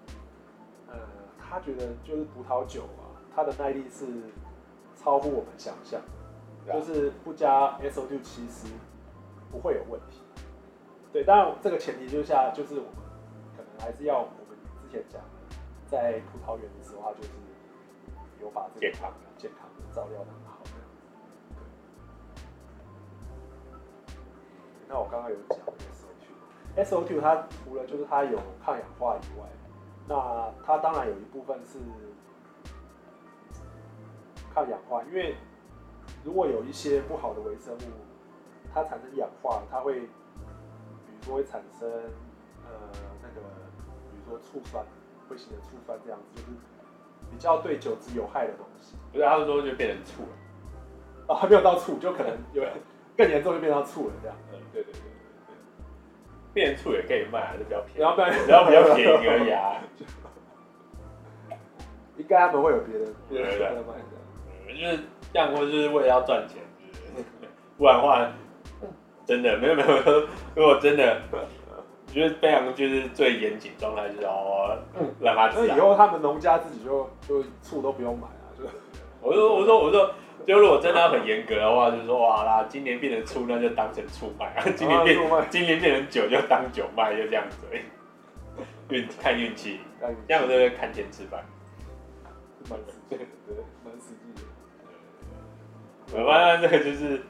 呃，他觉得就是葡萄酒啊，它的耐力是超乎我们想象的，就是不加 SO2 其实不会有问题。对，当然这个前提之下，就是我们可能还是要我们之前讲的，在葡萄园的时候，它就是有把这个健康的、健康的照料的很好的。那我刚刚有讲 SO2，SO2 它除了就是它有抗氧化以外，那它当然有一部分是抗氧化，因为如果有一些不好的微生物，它产生氧化，它会。比如说会产生呃那个，比如说醋酸，会形成醋酸这样子，就是比较对酒质有害的东西。不是，他们说就变成醋了。哦，还没有到醋，就可能有更严重，就变成醋了这样。嗯，对对对变醋也可以卖，还是比较便宜。然后不然，只要比较便宜而已啊。应该他们会有别的别的卖的。嗯，就是这样，或就是为了要赚钱，不然的话。真的没有没有，如果真的，我觉得非常就是最严谨状态，就是哦，让他。那以后他们农家自己就就醋都不用买啊，就我说我说我说，就如果真的要很严格的话，就是说哇啦，今年变成醋，那就当成醋卖啊；今年变今年变成酒，就当酒卖，就这样子。运看运气，这样子就看钱吃饭，蛮实际的，蛮实际的。我发现这个就是。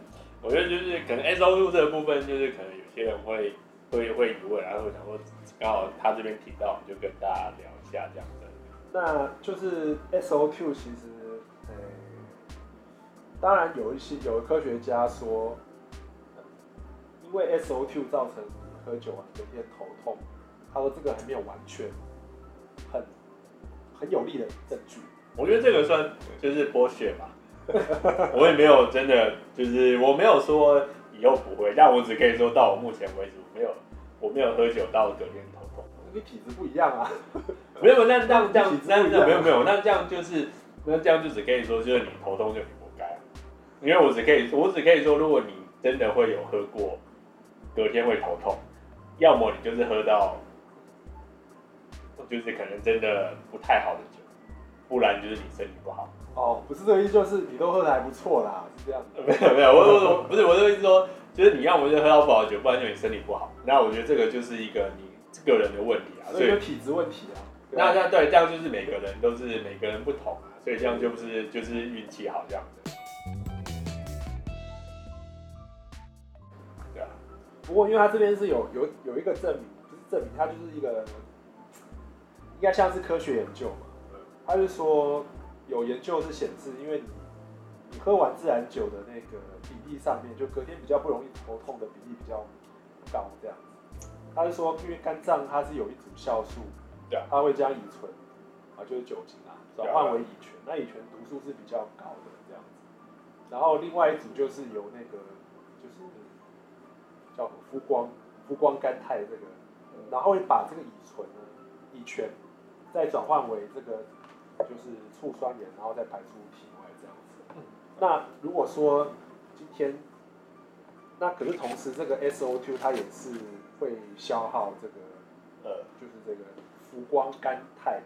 我觉得就是可能 SO2 这个部分，就是可能有些人会会会疑问，然后想说刚好他这边提到，我们就跟大家聊一下这样子。那就是 S O Q 其实，呃，当然有一些有科学家说，因为 SO2 造成喝酒啊有点头痛，他说这个还没有完全很很有力的证据。我觉得这个算就是 bullshit 吧，我也没有真的就是我没有说以后不会，但我只可以说到我目前为止我没有我没有喝酒到隔天头痛。你体质不一样啊，没有，那这 样这样那没有没有，那这样就是那这样就只可以说就是你头痛就因为我只可以我只可以说如果你真的会有喝过，隔天会头痛，要么你就是喝到，就是可能真的不太好的酒。不然就是你身体不好哦，不是这个意思，就是你都喝的还不错啦，是这样子 没有没有，我我我不是我的意思说，就是你要么就喝到不好的酒，不然就你身体不好。那我觉得这个就是一个你个人的问题啊，所以有体质问题啊。那那对，这样就是每个人都是每个人不同啊，所以这样就不是就是运气好这样子。不过因为他这边是有有有一个证明，不是证明，他就是一个应该像是科学研究嘛。他就说，有研究是显示，因为你你喝完自然酒的那个比例上面，就隔天比较不容易头痛的比例比较高，这样子。他是说，因为肝脏它是有一组酵素，对，它会将乙醇啊，就是酒精啊，转换为乙醛，那乙醛毒素是比较高的这样子。然后另外一组就是由那个就是叫谷胱谷胱甘肽这个，然后会把这个乙醇呢，乙醛再转换为这个。就是醋酸盐，然后再排出体外这样子。那如果说今天，那可是同时这个 SO2 它也是会消耗这个呃，就是这个谷胱甘肽。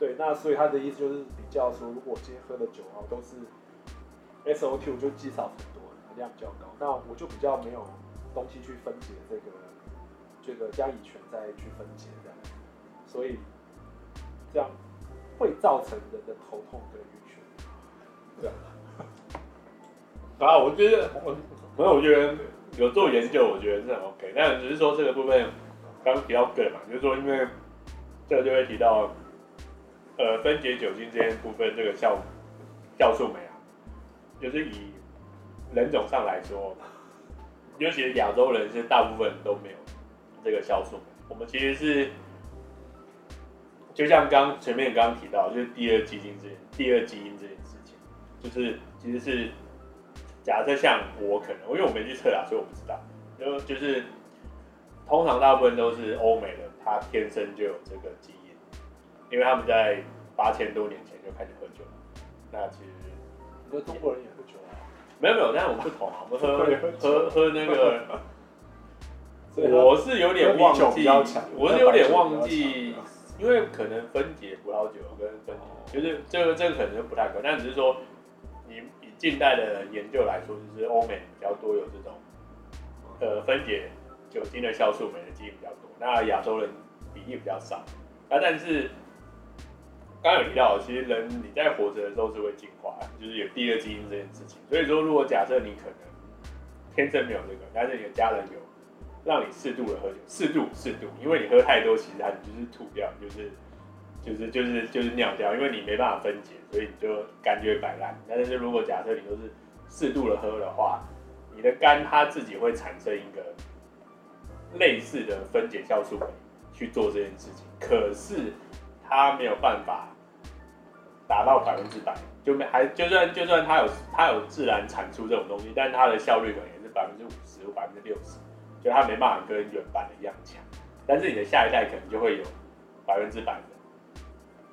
对，那所以他的意思就是比较说，如果我今天喝的酒啊都是 SO2 就积少成多，含量比较高，那我就比较没有东西去分解这个这个将乙醛再去分解这样，所以这样。会造成人的头痛跟晕眩，对啊，我觉得我，可能我觉得有做研究，我觉得是很 OK，但只是说这个部分刚提到个嘛，就是说因为这个就会提到，呃，分解酒精这些部分，这个酵酵素酶啊，就是以人种上来说，尤其是亚洲人，是大部分都没有这个酵素，我们其实是。就像刚前面刚提到，就是第二基因这件第二基因这件事情，就是其实是假设像我可能，因为我没去测啊，所以我不知道。就就是通常大部分都是欧美人，他天生就有这个基因，因为他们在八千多年前就开始喝酒。那其实，那中国人也喝酒啊？没有没有，但是我们不同啊，我们喝 喝喝那个，我是有点忘记，我是有点忘记。因为可能分解葡萄酒跟分解，就是这个这个可能不太可能，但只是说，你以近代的研究来说，就是欧美比较多有这种，呃，分解酒精的酵素酶的基因比较多，那亚洲人比例比较少。那但是刚有提到，其实人你在活着的时候是会进化，就是有第二基因这件事情。所以说，如果假设你可能天生没有这个，但是你的家人有。让你适度的喝酒，适度适度，因为你喝太多，其实它就是吐掉，就是就是就是就是尿掉，因为你没办法分解，所以你就肝就会摆烂。但是如果假设你都是适度的喝的话，你的肝它自己会产生一个类似的分解酵素酶去做这件事情，可是它没有办法达到百分之百，就没还就算就算它有它有自然产出这种东西，但它的效率可能也是百分之五十或百分之六十。就它没办法跟原版的一样强，但是你的下一代可能就会有百分之百的。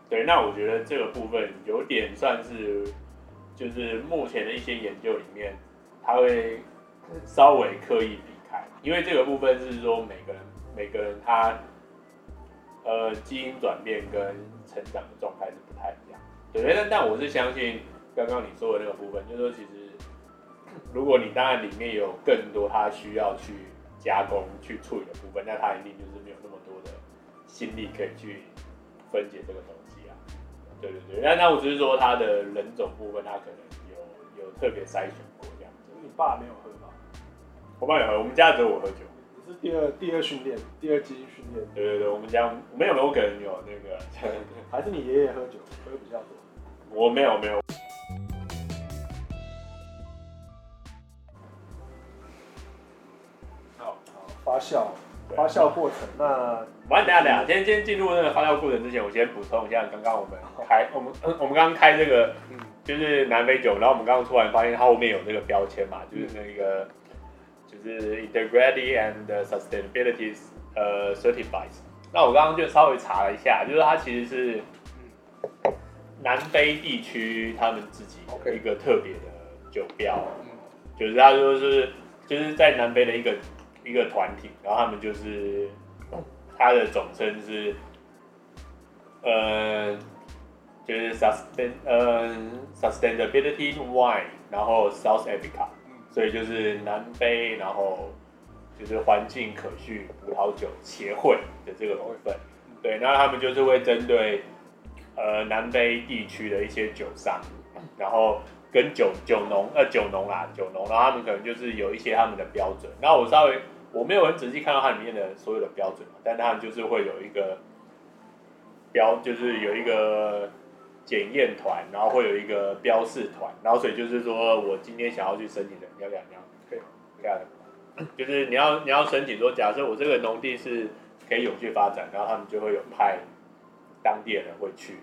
对，那我觉得这个部分有点算是，就是目前的一些研究里面，它会稍微刻意避开，因为这个部分是说每个人每个人他呃基因转变跟成长的状态是不太一样。对，但但我是相信刚刚你说的那个部分，就是说其实如果你当然里面有更多他需要去。加工去处理的部分，那他一定就是没有那么多的心力可以去分解这个东西啊。对对对，那那我只是说他的人种部分，他可能有有特别筛选过这样子。你爸没有喝吗？我爸有喝，我们家只有我喝酒。是第二第二训练，第二季训练。对对对，我们家没有 Logan 有那个，还是你爷爷喝酒喝比较多？我没有没有。好，发酵发酵过程那。我等下等下，今天今天进入那个发酵过程之前，我先补充一下刚刚我们开我们、嗯、我们刚刚开这个。嗯就是南非酒，然后我们刚刚突然发现它后面有那个标签嘛，就是那个就是 integrity and sustainability 呃 certified。那我刚刚就稍微查了一下，就是它其实是南非地区他们自己一个特别的酒标，就是他说是就是在南非的一个一个团体，然后他们就是。它的总称是，呃，就是 sustain，呃，sustainability wine，然后 South Africa，所以就是南非，然后就是环境可续葡萄酒协会的这个部分，对，那他们就是会针对呃南非地区的一些酒商，然后跟酒酒农，呃酒农啦，酒农，然后他们可能就是有一些他们的标准，那我稍微。我没有很仔细看到它里面的所有的标准，但他们就是会有一个标，就是有一个检验团，然后会有一个标示团，然后所以就是说我今天想要去申请的，你要不要？你要？可以，可以。就是你要你要申请说，假设我这个农地是可以永续发展，然后他们就会有派当地的人会去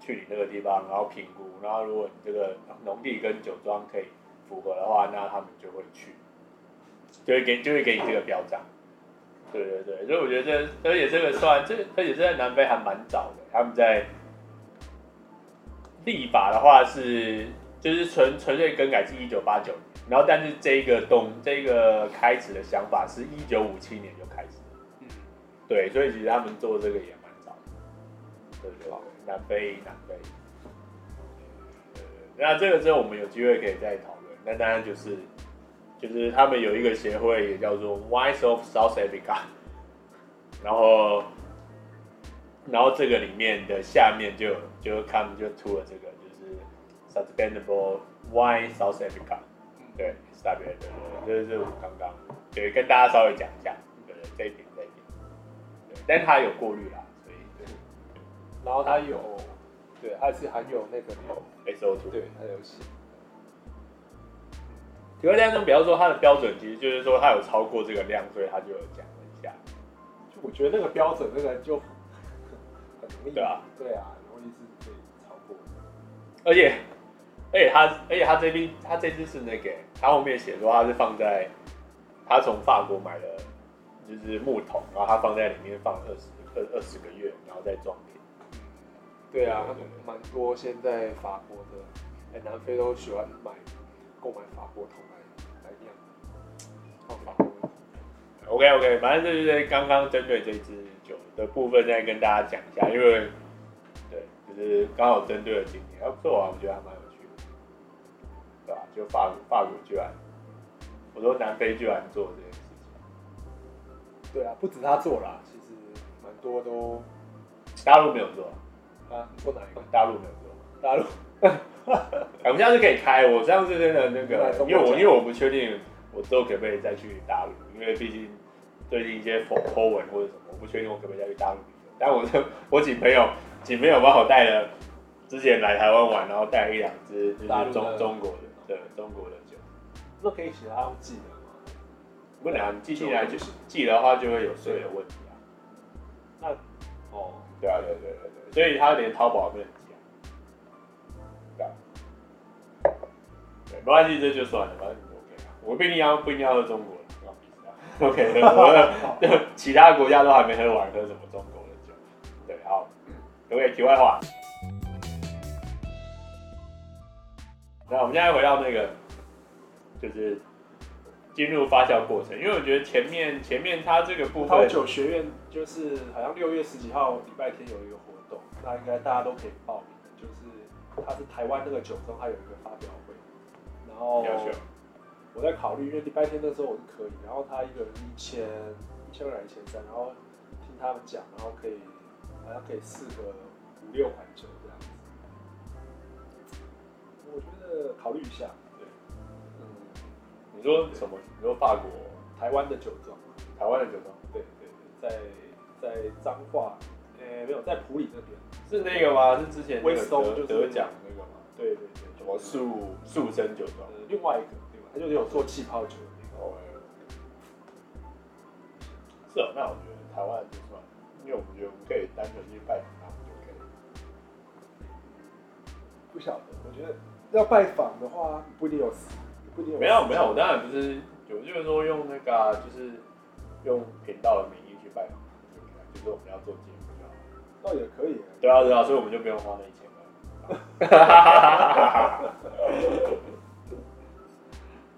去你那个地方，然后评估，然后如果你这个农地跟酒庄可以符合的话，那他们就会去。就会给就会给你这个标章，对对对，所以我觉得这而且这个算这而且这在南非还蛮早的，他们在立法的话是就是纯纯粹更改是一九八九年，然后但是这个动这个开始的想法是一九五七年就开始，嗯，对，所以其实他们做这个也蛮早的，对对对，南非南非，对对，那这个之后我们有机会可以再讨论，那当然就是。就是他们有一个协会，也叫做 Wines of South Africa，然后，然后这个里面的下面就就他们就出了这个，就是 Sustainable Wine South Africa，对对，这是我们刚刚对跟大家稍微讲一下，对这一点这一点，对，但它有过滤啦，所以对，然后它有，对，它是含有那个 SO2，对，它有写。体会当中，比方说它的标准，其实就是说它有超过这个量，所以它就有讲了一下。就我觉得那个标准，那个就很容易。对啊，对啊。而且，而且他，而且他这边，他这只是那个，他后面写说他是放在，他从法国买的，就是木桶，然后他放在里面放二十二二十个月，然后再装瓶。对啊，蛮多现在法国的，哎，南非都喜欢买。购买法国桶来来酿，放法国。OK OK，反正就是刚刚针对这支酒的部分再跟大家讲一下，因为对，就是刚好针对了今年，要做完我觉得还蛮有趣的，对吧？就法国法国居然，我说南非居然做这件事情，对啊，不止他做了，其实蛮多都大陆没有做啊，做哪一个？大陆没有做，大陆。我们现在是可以开，我上次真的那个，因为我因为我不确定我之后可不可以再去大陆，因为毕竟最近一些风风文或者什么，我不确定我可不可以再去大陆旅游。但我就 我请朋友请没有帮我带了，之前来台湾玩，然后带了一两支就是中中国的对中国的酒，那可以写他寄的吗？不能，你寄进来就是寄的话就会有税的问题啊。那哦，对啊对对对对，所以他连淘宝不能。没关系，这就算了，反正 OK 我不一定要不一定要喝中国的，OK，喝其他国家都还没喝完，喝什么中国的酒？对，好，OK。题外话，那我们现在回到那个，就是进入发酵过程，因为我觉得前面前面它这个部分，葡萄酒学院就是好像六月十几号礼拜天有一个活动，那应该大家都可以报名，就是它是台湾那个酒庄，它有一个发表会。然后我在考虑，因为礼拜天的时候我是可以，然后他一个人一千一千二还一千三，然后听他们讲，然后可以好像可以试个五六款酒这样子。我觉得考虑一下，对，嗯，你说什么？你说法国、台湾的酒庄，台湾的酒庄，对对对，在在彰化，呃没有在普里这边，是那个吗？是之前威松就得奖那个吗？对对对。什么树树生酒庄？另外一个对吧？他就是有做气泡酒的那个。是哦，那我觉得台湾就算，因为我们觉得我们可以单纯去拜访他们就可以。不晓得，我觉得要拜访的话，不一定有死，不一定有。没有没有，我当然不是，我就是说用那个、啊，就是用频道的名义去拜访，就是我们要做节目就好。倒也可以。对啊对啊，所以我们就不用花那钱了。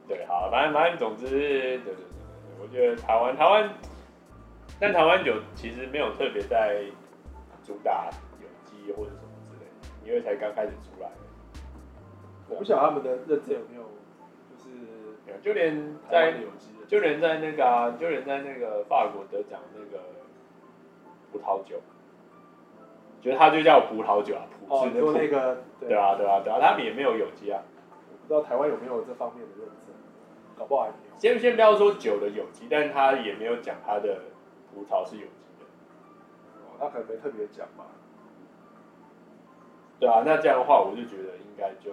对，好，反正反正总之，对对对对，我觉得台湾台湾，但台湾酒其实没有特别在主打有机或者什么之类的，因为才刚开始出来。我不晓得他们的认证有没有，就是就连在就连在那个啊，就连在那个法国得奖那个葡萄酒，觉得它就叫葡萄酒啊，葡哦，做那个对，对啊对啊对啊，他们也没有有机啊，我不知道台湾有没有这方面的认证。搞不好还没有。先先不要说酒的有机，但是他也没有讲他的葡萄是有机的。哦，那可能没特别讲吧。对啊，那这样的话，我就觉得应该就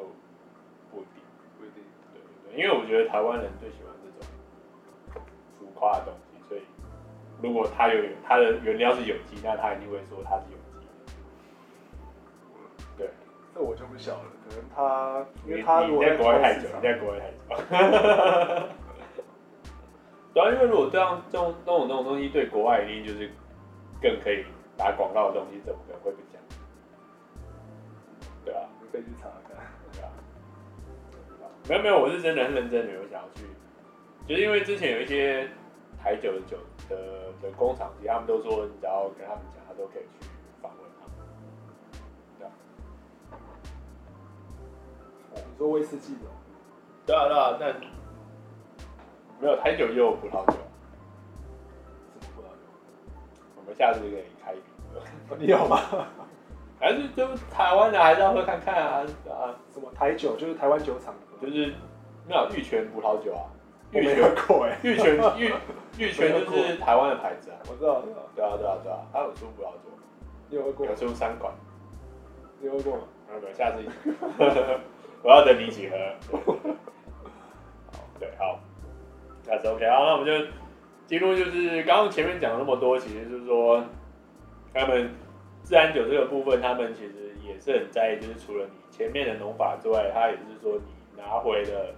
不一定，不一定。对对对，因为我觉得台湾人最喜欢这种浮夸的东西，所以如果他有他的原料是有机，那他一定会说他是有机的。对，这我就不晓了。可能他，因为他如果在国外太久，你在国外太久。对啊，因为如果这样这种这种这种东西对国外一定就是更可以打广告的东西，怎么可能会不讲？对啊，你可以去查看。对啊，没有没有，我是真的很认真的，有想要去，就是因为之前有一些台酒的酒的的工厂，其实他们都说，你只要跟他们讲，他都可以去。做威士忌的，对啊对啊，那没有台酒也有葡萄酒，什么葡萄酒？我们下次可以开一瓶，你有吗？还是就台湾的，还是要喝看看啊啊！什么台酒？就是台湾酒厂，就是没有玉泉葡萄酒啊，玉泉口哎，玉泉玉 玉泉就是台湾的牌子啊，我知道，知道，对啊对啊对啊，他有出葡萄酒，你有喝过？有出三款，你有喝过吗？没有，下次。我要等你一起喝。对，好，OK 好，那我们就进入，就是刚刚前面讲了那么多，其实就是说，他们自然酒这个部分，他们其实也是很在意，就是除了你前面的农法之外，他也是说你拿回的，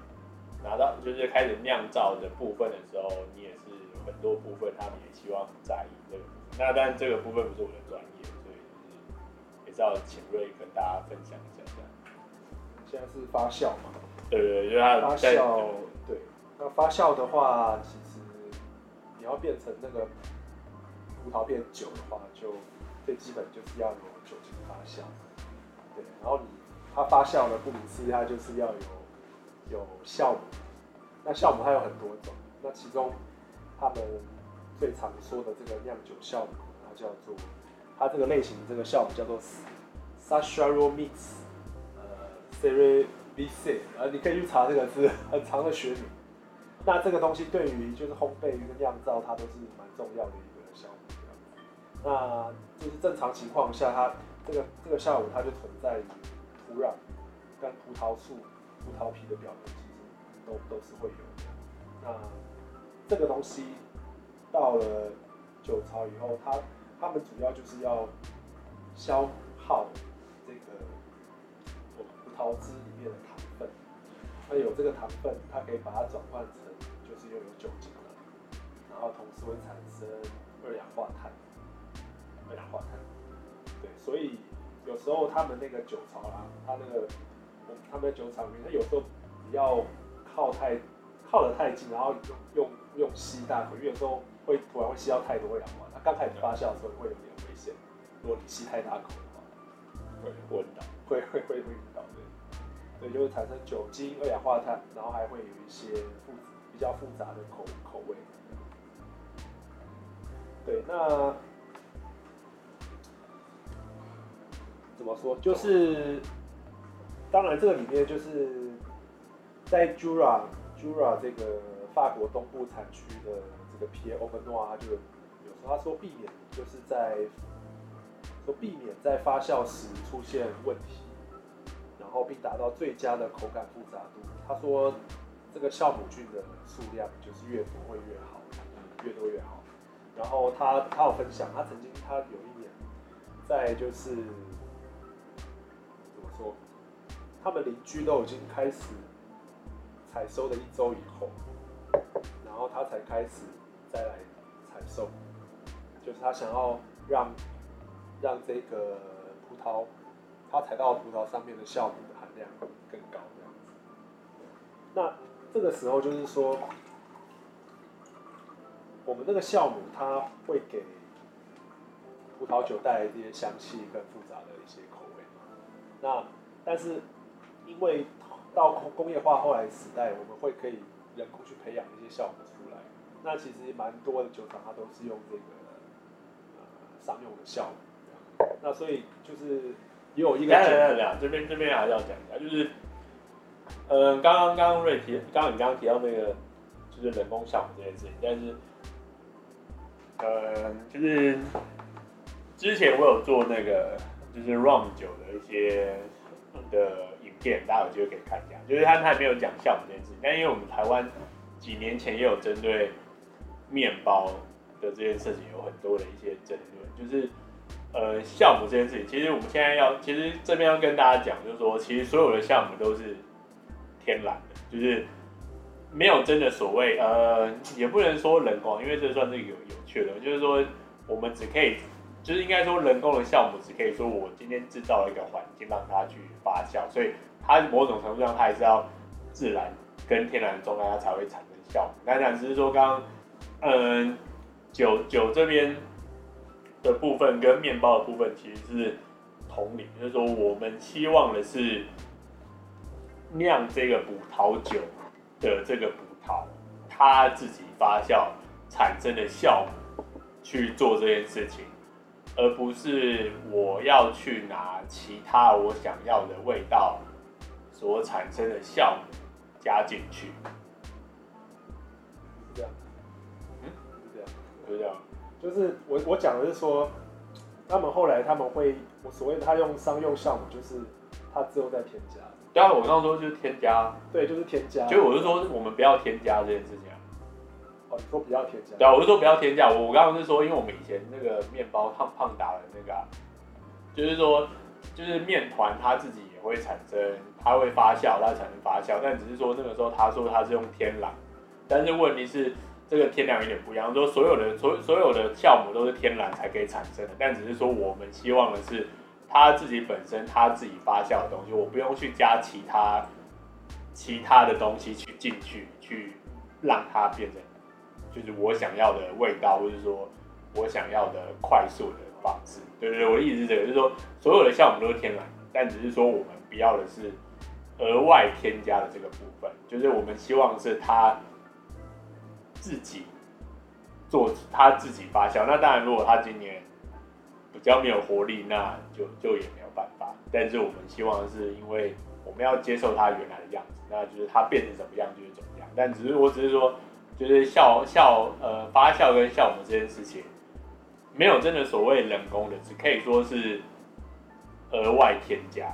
拿到就是开始酿造的部分的时候，你也是有很多部分，他们也希望很在意这个部分。那但这个部分不是我的专业，所以就是也是要请瑞跟大家分享一下这样。现在是发酵嘛？对对，因为它发酵。那发酵的话，其实你要变成那个葡萄变酒的话，就最基本就是要有酒精发酵。对，然后你它发酵的，顾名思义，它就是要有有酵母。那酵母它有很多种，那其中他们最常说的这个酿酒酵母，它叫做它这个类型这个酵母叫做 Saccharomyces cerevisiae 啊，你可以去查这个字，很长的学名。那这个东西对于就是烘焙跟酿造，它都是蛮重要的一个酵母。那就是正常情况下，它这个这个酵母它就存在于土壤跟葡萄树、葡萄皮的表面，其实都都是会有的。那这个东西到了酒槽以后，它它们主要就是要消耗这个。葡萄汁里面的糖分，那有这个糖分，它可以把它转换成就是又有酒精了，然后同时会产生二氧化碳。二氧化碳，对，所以有时候他们那个酒槽啦，他那个他们的酒厂里面，他有时候不要靠太靠得太近，然后用用用吸大口，因为有时候会突然会吸到太多二氧化碳。它刚开始发酵的时候会有点危险，如果你吸太大口的话，会昏倒，会会会会对，就会产生酒精、二氧化碳，然后还会有一些复比较复杂的口口味。对，那怎么说？就是当然，这个里面就是在 Jura Jura 这个法国东部产区的这个 Pierre Auvergnat 就有时候他说避免，就是在说避免在发酵时出现问题。然后并达到最佳的口感复杂度。他说，这个酵母菌的数量就是越多会越好，越多越好。然后他他有分享，他曾经他有一年在就是怎么说，他们邻居都已经开始采收的一周以后，然后他才开始再来采收，就是他想要让让这个葡萄，他采到葡萄上面的酵母的含量更高这样子。那这个时候就是说。我们那个酵母，它会给葡萄酒带来一些香气跟复杂的一些口味。那但是因为到工工业化后来时代，我们会可以人工去培养一些酵母出来。那其实蛮多的酒厂它都是用这个呃商用的酵母。那所以就是也有一个。这边这边还是要讲一下，就是嗯，刚刚刚刚瑞提，刚刚你刚刚提到那个就是人工项目这件事情，但是。呃，就是之前我有做那个就是 ROM 酒的一些的影片，大家有机会可以看一下。就是他他还没有讲项目这件事情，但因为我们台湾几年前也有针对面包的这件事情有很多的一些争论，就是呃酵母这件事情，其实我们现在要，其实这边要跟大家讲，就是说其实所有的酵母都是天然的，就是。没有真的所谓，呃，也不能说人工，因为这算是有有趣的，就是说我们只可以，就是应该说人工的酵母只可以说我今天制造了一个环境让它去发酵，所以它某种程度上它还是要自然跟天然的状态它才会产生酵母。刚才只是说刚刚，嗯，酒酒这边的部分跟面包的部分其实是同理，就是说我们希望的是酿这个葡萄酒。的这个葡萄，它自己发酵产生的酵母去做这件事情，而不是我要去拿其他我想要的味道所产生的酵母加进去。是这样，嗯，是这样，是这样，就是我我讲的是说，他们后来他们会，我所谓的他用商用项目，就是他之后再添加。对啊，我刚刚说就是添加，对，就是添加。所以我是说，我们不要添加这件事情啊。哦，你说不要添加？对啊，我是说不要添加。我我刚刚是说，因为我们以前那个面包胖胖达的那个、啊，就是说，就是面团它自己也会产生，它会发酵，它产生发酵，但只是说那个时候他说他是用天然，但是问题是这个天量有点不一样，说所有的所所有的酵母都是天然才可以产生的，但只是说我们希望的是。它自己本身，它自己发酵的东西，我不用去加其他其他的东西去进去，去让它变成就是我想要的味道，或者说我想要的快速的方式。对对对，我的意思是这个，就是说所有的酵母都是天然，但只是说我们不要的是额外添加的这个部分，就是我们希望是它自己做，他自己发酵。那当然，如果他今年比较没有活力，那就就也没有办法。但是我们希望是，因为我们要接受他原来的样子，那就是他变成怎么样就是怎么样。但只是我只是说，就是酵酵呃发酵跟酵母这件事情，没有真的所谓人工的，只可以说是额外添加。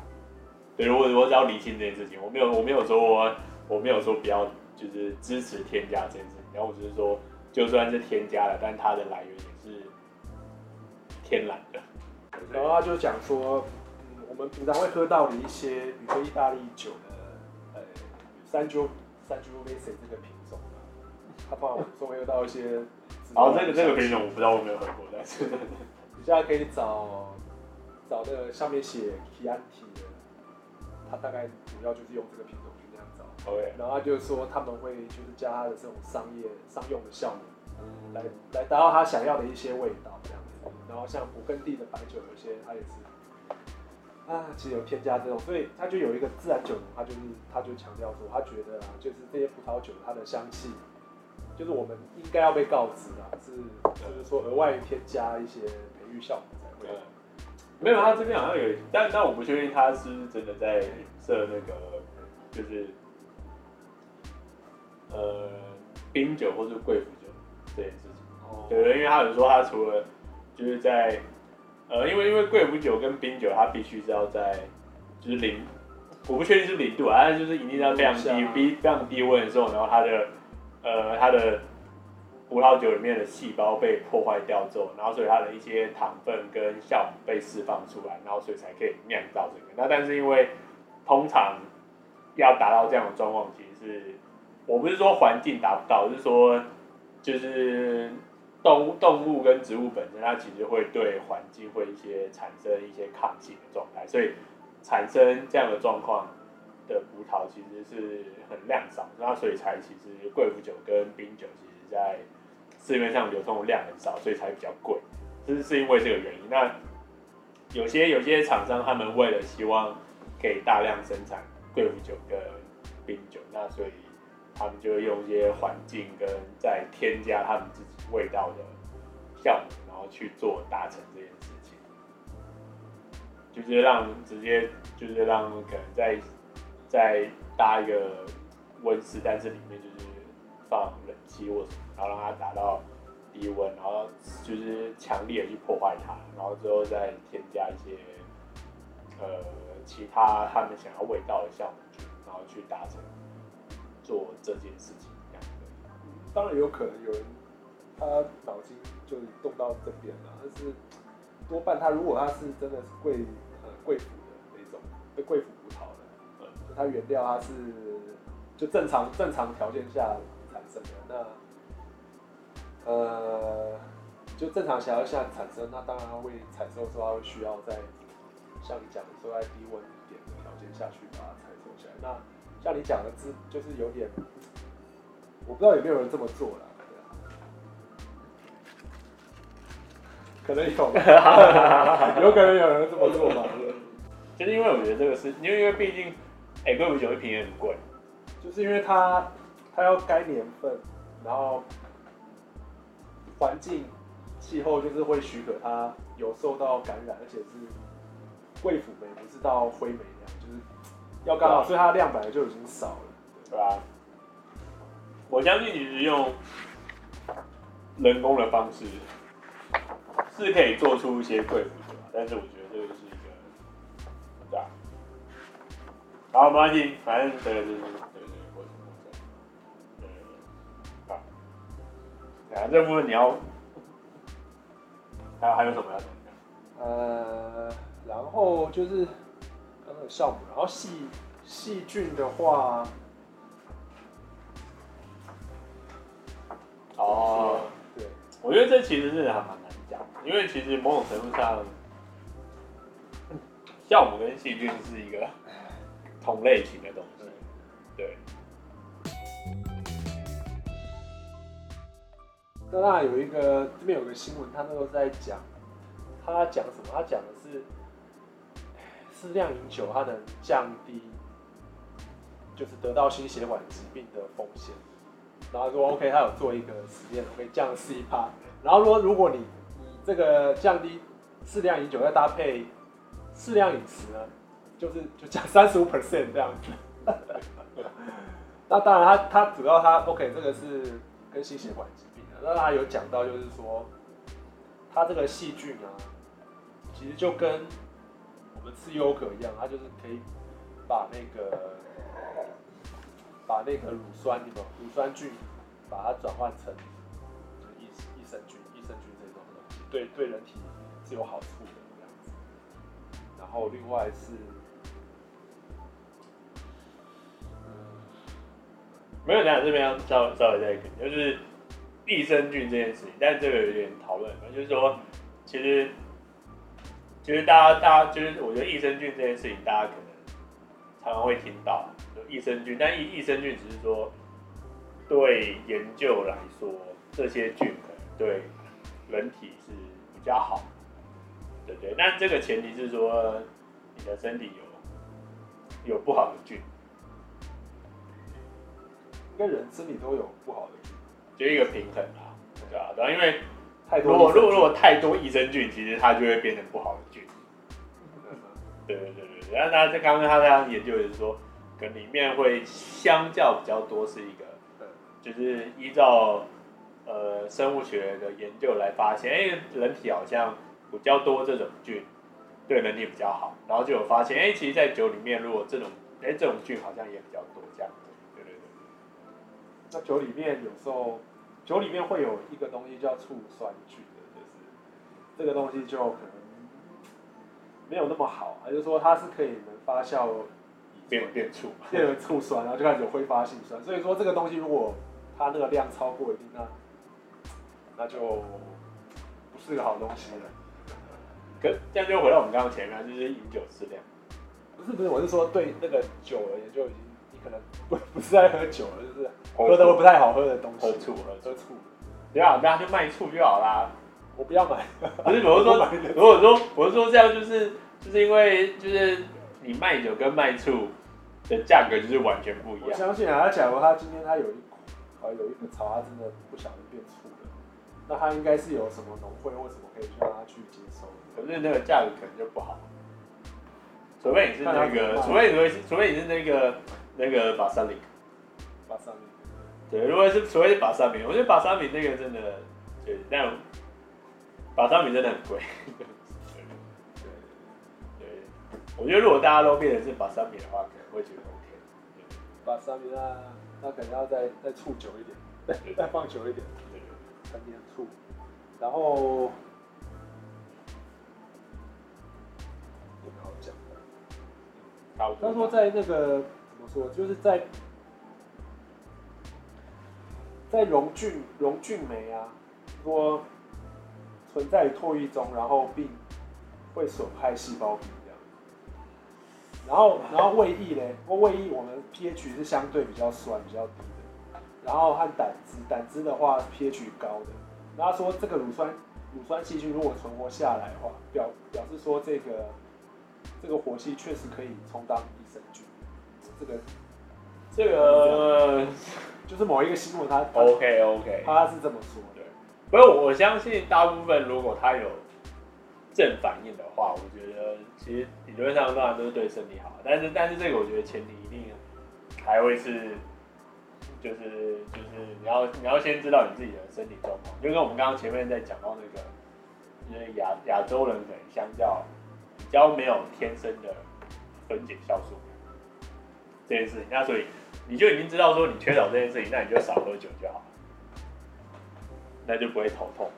对，我我只要理清这件事情，我没有我没有说我，我没有说不要就是支持添加这件事。然后我只是说，就算是添加了，但它的来源也是。天然的，然后他就讲说，嗯，我们平常会喝到的一些，比如说意大利酒的，呃，Sangiovese Sangiovese 这个品种啊，他怕我们说会喝到一些。哦，这个这个品种我不知道，我没有喝过，但是 你现在可以找找那个上面写 Chianti 的，他大概主要就是用这个品种。OK，然后他就是说他们会就是加他的这种商业商用的酵母，嗯，来来达到他想要的一些味道这样子。然后像勃艮第的白酒，有些它也是啊，其实有添加这种，所以他就有一个自然酒农，他就是他就强调说，他觉得啊，就是这些葡萄酒它的香气，就是我们应该要被告知啊，是就是说额外添加一些培育效果才会。没有，他这边好像有，但但我不确定他是真的在设那个，就是呃冰酒或是贵腐酒这件事情。哦，对，因为他有说他除了就是在，呃，因为因为贵腐酒跟冰酒，它必须是要在，就是零，我不确定是零度啊，但是就是一定要非常低，低非常低温的时候，然后它的，呃，它的葡萄酒里面的细胞被破坏掉之后，然后所以它的一些糖分跟酵母被释放出来，然后所以才可以酿造这个。那但是因为通常要达到这样的状况，其实是我不是说环境达不到，是说就是动物动物跟植物本身，它其实会对环境会一些产生一些抗性的状态，所以产生这样的状况的葡萄其实是很量少，那所以才其实贵腐酒跟冰酒其实在市面上流通量很少，所以才比较贵，就是是因为这个原因。那有些有些厂商他们为了希望可以大量生产贵腐酒跟冰酒，那所以他们就会用一些环境跟再添加他们自己味道的酵母，然后去做达成这件事情，就是让直接就是让可能在再搭一个温室，但是里面就是放冷气或什么，然后让它达到低温，然后就是强烈的去破坏它，然后之后再添加一些呃其他他们想要味道的酵母菌，然后去达成做这件事情这样的。当然有可能有人他脑筋就动到这边了，但是多半他如果他是真的是贵呃贵腐的那种，贵腐葡萄。它原料它是就正常正常条件下产生的，那呃就正常条件下产生，那当然会采收的时候，它会需要在像你讲的说在低温一点的条件下去把它采收起来。那像你讲的字就是有点，我不知道有没有人这么做了，可能有，有可能有人这么做嘛？就是因为我觉得这个是因为因为毕竟。哎，贵腐酒一瓶也很贵，就是因为它它要该年份，然后环境气候就是会许可它有受到感染，而且是贵腐霉，不是到灰莓那样，就是要刚好，所以它的量本来就已经少了，对吧？我相信其实用人工的方式是可以做出一些贵腐的，但是我觉得这个是一个。好，没关系，反正这个就是对对对，过程过程。对，好。啊，这部分你要还有还有什么要讲的？呃，然后就是的酵母，然后细细菌的话，哦，对，我觉得这其实是还蛮难讲，因为其实某种程度上，酵母跟细菌是一个。同类型的东西，对。那那有一个这边有个新闻，他那时候在讲，他讲什么？他讲的是适量饮酒，它能降低就是得到心血管疾病的风险。然后说 OK，他有做一个实验，可以降四趴。然后说如果你你这个降低适量饮酒，再搭配适量饮食呢？就是 就降三十五 percent 这样子，那当然他他主要他 OK 这个是跟心血管疾病的，那他有讲到就是说，他这个细菌啊，其实就跟们吃优格一样，它就是可以把那个把那个乳酸乳酸菌，把它转换成益益生菌、益生菌这种东西，对对人体是有好处的这样。然后另外是。没有，讲这边要稍稍微再一个，就是益生菌这件事情，但是这个有点讨论，反正就是说，其实，其实大家大家就是，我觉得益生菌这件事情，大家可能常常会听到，就益生菌，但益益生菌只是说，对研究来说，这些菌可能对人体是比较好，对不对？那这个前提是说，你的身体有有不好的菌。应该人身体都有不好的菌，就一个平衡啊，对啊？对啊，因为太多，如果如果如果太多益生菌，其实它就会变成不好的菌。对对对对，然后他在刚刚他这样研究也是说，可能里面会相较比较多是一个，就是依照呃生物学的研究来发现，哎，人体好像比较多这种菌，对人体比较好，然后就有发现，哎，其实，在酒里面如果这种，哎，这种菌好像也比较多这样。对对对。那酒里面有时候酒里面会有一个东西叫醋酸菌的，就是这个东西就可能没有那么好，还是说它是可以能发酵变变醋，变成醋酸，然后就开始有挥发性酸。所以说这个东西如果它那个量超过一定，那那就不是个好东西了。可这样就回到我们刚刚前面，就是饮酒适量。不是不是，我是说对那个酒而言，就已经你可能不不是在喝酒了，就是喝的不太好喝的东西，喝醋喝喝醋。对啊，那就卖醋就好啦。我不要买。不是，我是说，如果说我是说这样，就是就是因为就是你卖酒跟卖醋的价格就是完全不一样。我相信啊，他假如他今天他有一啊有一个草，他真的不小心变醋了，那他应该是有什么农会或什么可以让他去接收，可是那个价格可能就不好。除非你是那个，除非你是，除非你是那个那个巴萨米，巴萨米，对，如果是除非是巴萨米，我觉得巴萨米那个真的，对，但巴萨米真的很贵，我觉得如果大家都变成是巴萨米的话，可能会觉得 OK。巴萨米那那可能要再再醋久一点，再再放久一点，对，很黏醋，然后。他说在那个怎么说，就是在在荣俊荣俊梅啊，说存在于唾液中，然后并会损害细胞壁这样。然后然后胃液呢？胃液我们 pH 是相对比较酸比较低的，然后和胆汁胆汁的话 pH 高的。那他说这个乳酸乳酸细菌如果存活下来的话，表表示说这个。这个活性确实可以充当益生菌。这个，这个就是某一个新闻，它 OK OK，他是这么说的。不过我相信大部分如果他有正反应的话，我觉得其实理论上当然都是对身体好。但是但是这个我觉得前提一定还会是，就是就是你要你要先知道你自己的身体状况，就跟我们刚刚前面在讲到那个，因为亚亚洲人可能相较。比较没有天生的分解酵素这件事情，那所以你就已经知道说你缺少这件事情，那你就少喝酒就好，那就不会头痛，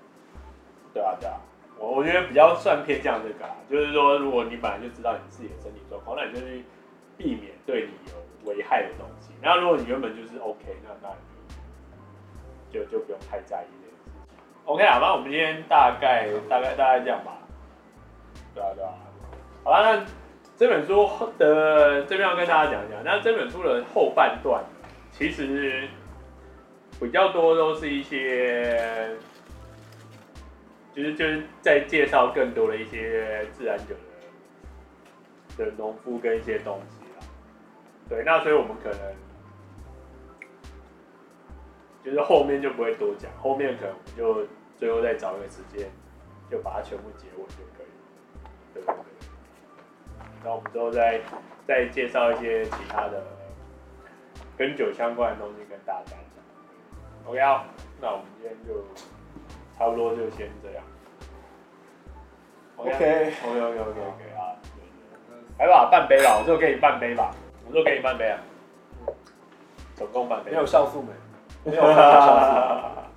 对啊对啊，我我觉得比较算偏向这个啊，就是说如果你本来就知道你自己的身体状况，那你就去避免对你有危害的东西。然后如果你原本就是 OK，那那就就就不用太在意这件事情。OK 啊，那我们今天大概大概大概这样吧，对啊对啊。好了，那这本书的这边要跟大家讲一讲。那这本书的后半段，其实比较多都是一些，就是就是在介绍更多的一些自然酒的的农夫跟一些东西啦。对，那所以我们可能就是后面就不会多讲，后面可能我们就最后再找一个时间，就把它全部结尾就可以，对不对？那我们之后再再介绍一些其他的跟酒相关的东西跟大家。OK 啊，那我们今天就差不多就先这样。OK OK OK OK OK 啊，来吧，半杯吧，我就给你半杯吧，我就给你半杯啊，总共半杯。没有酵素没？没有酵素。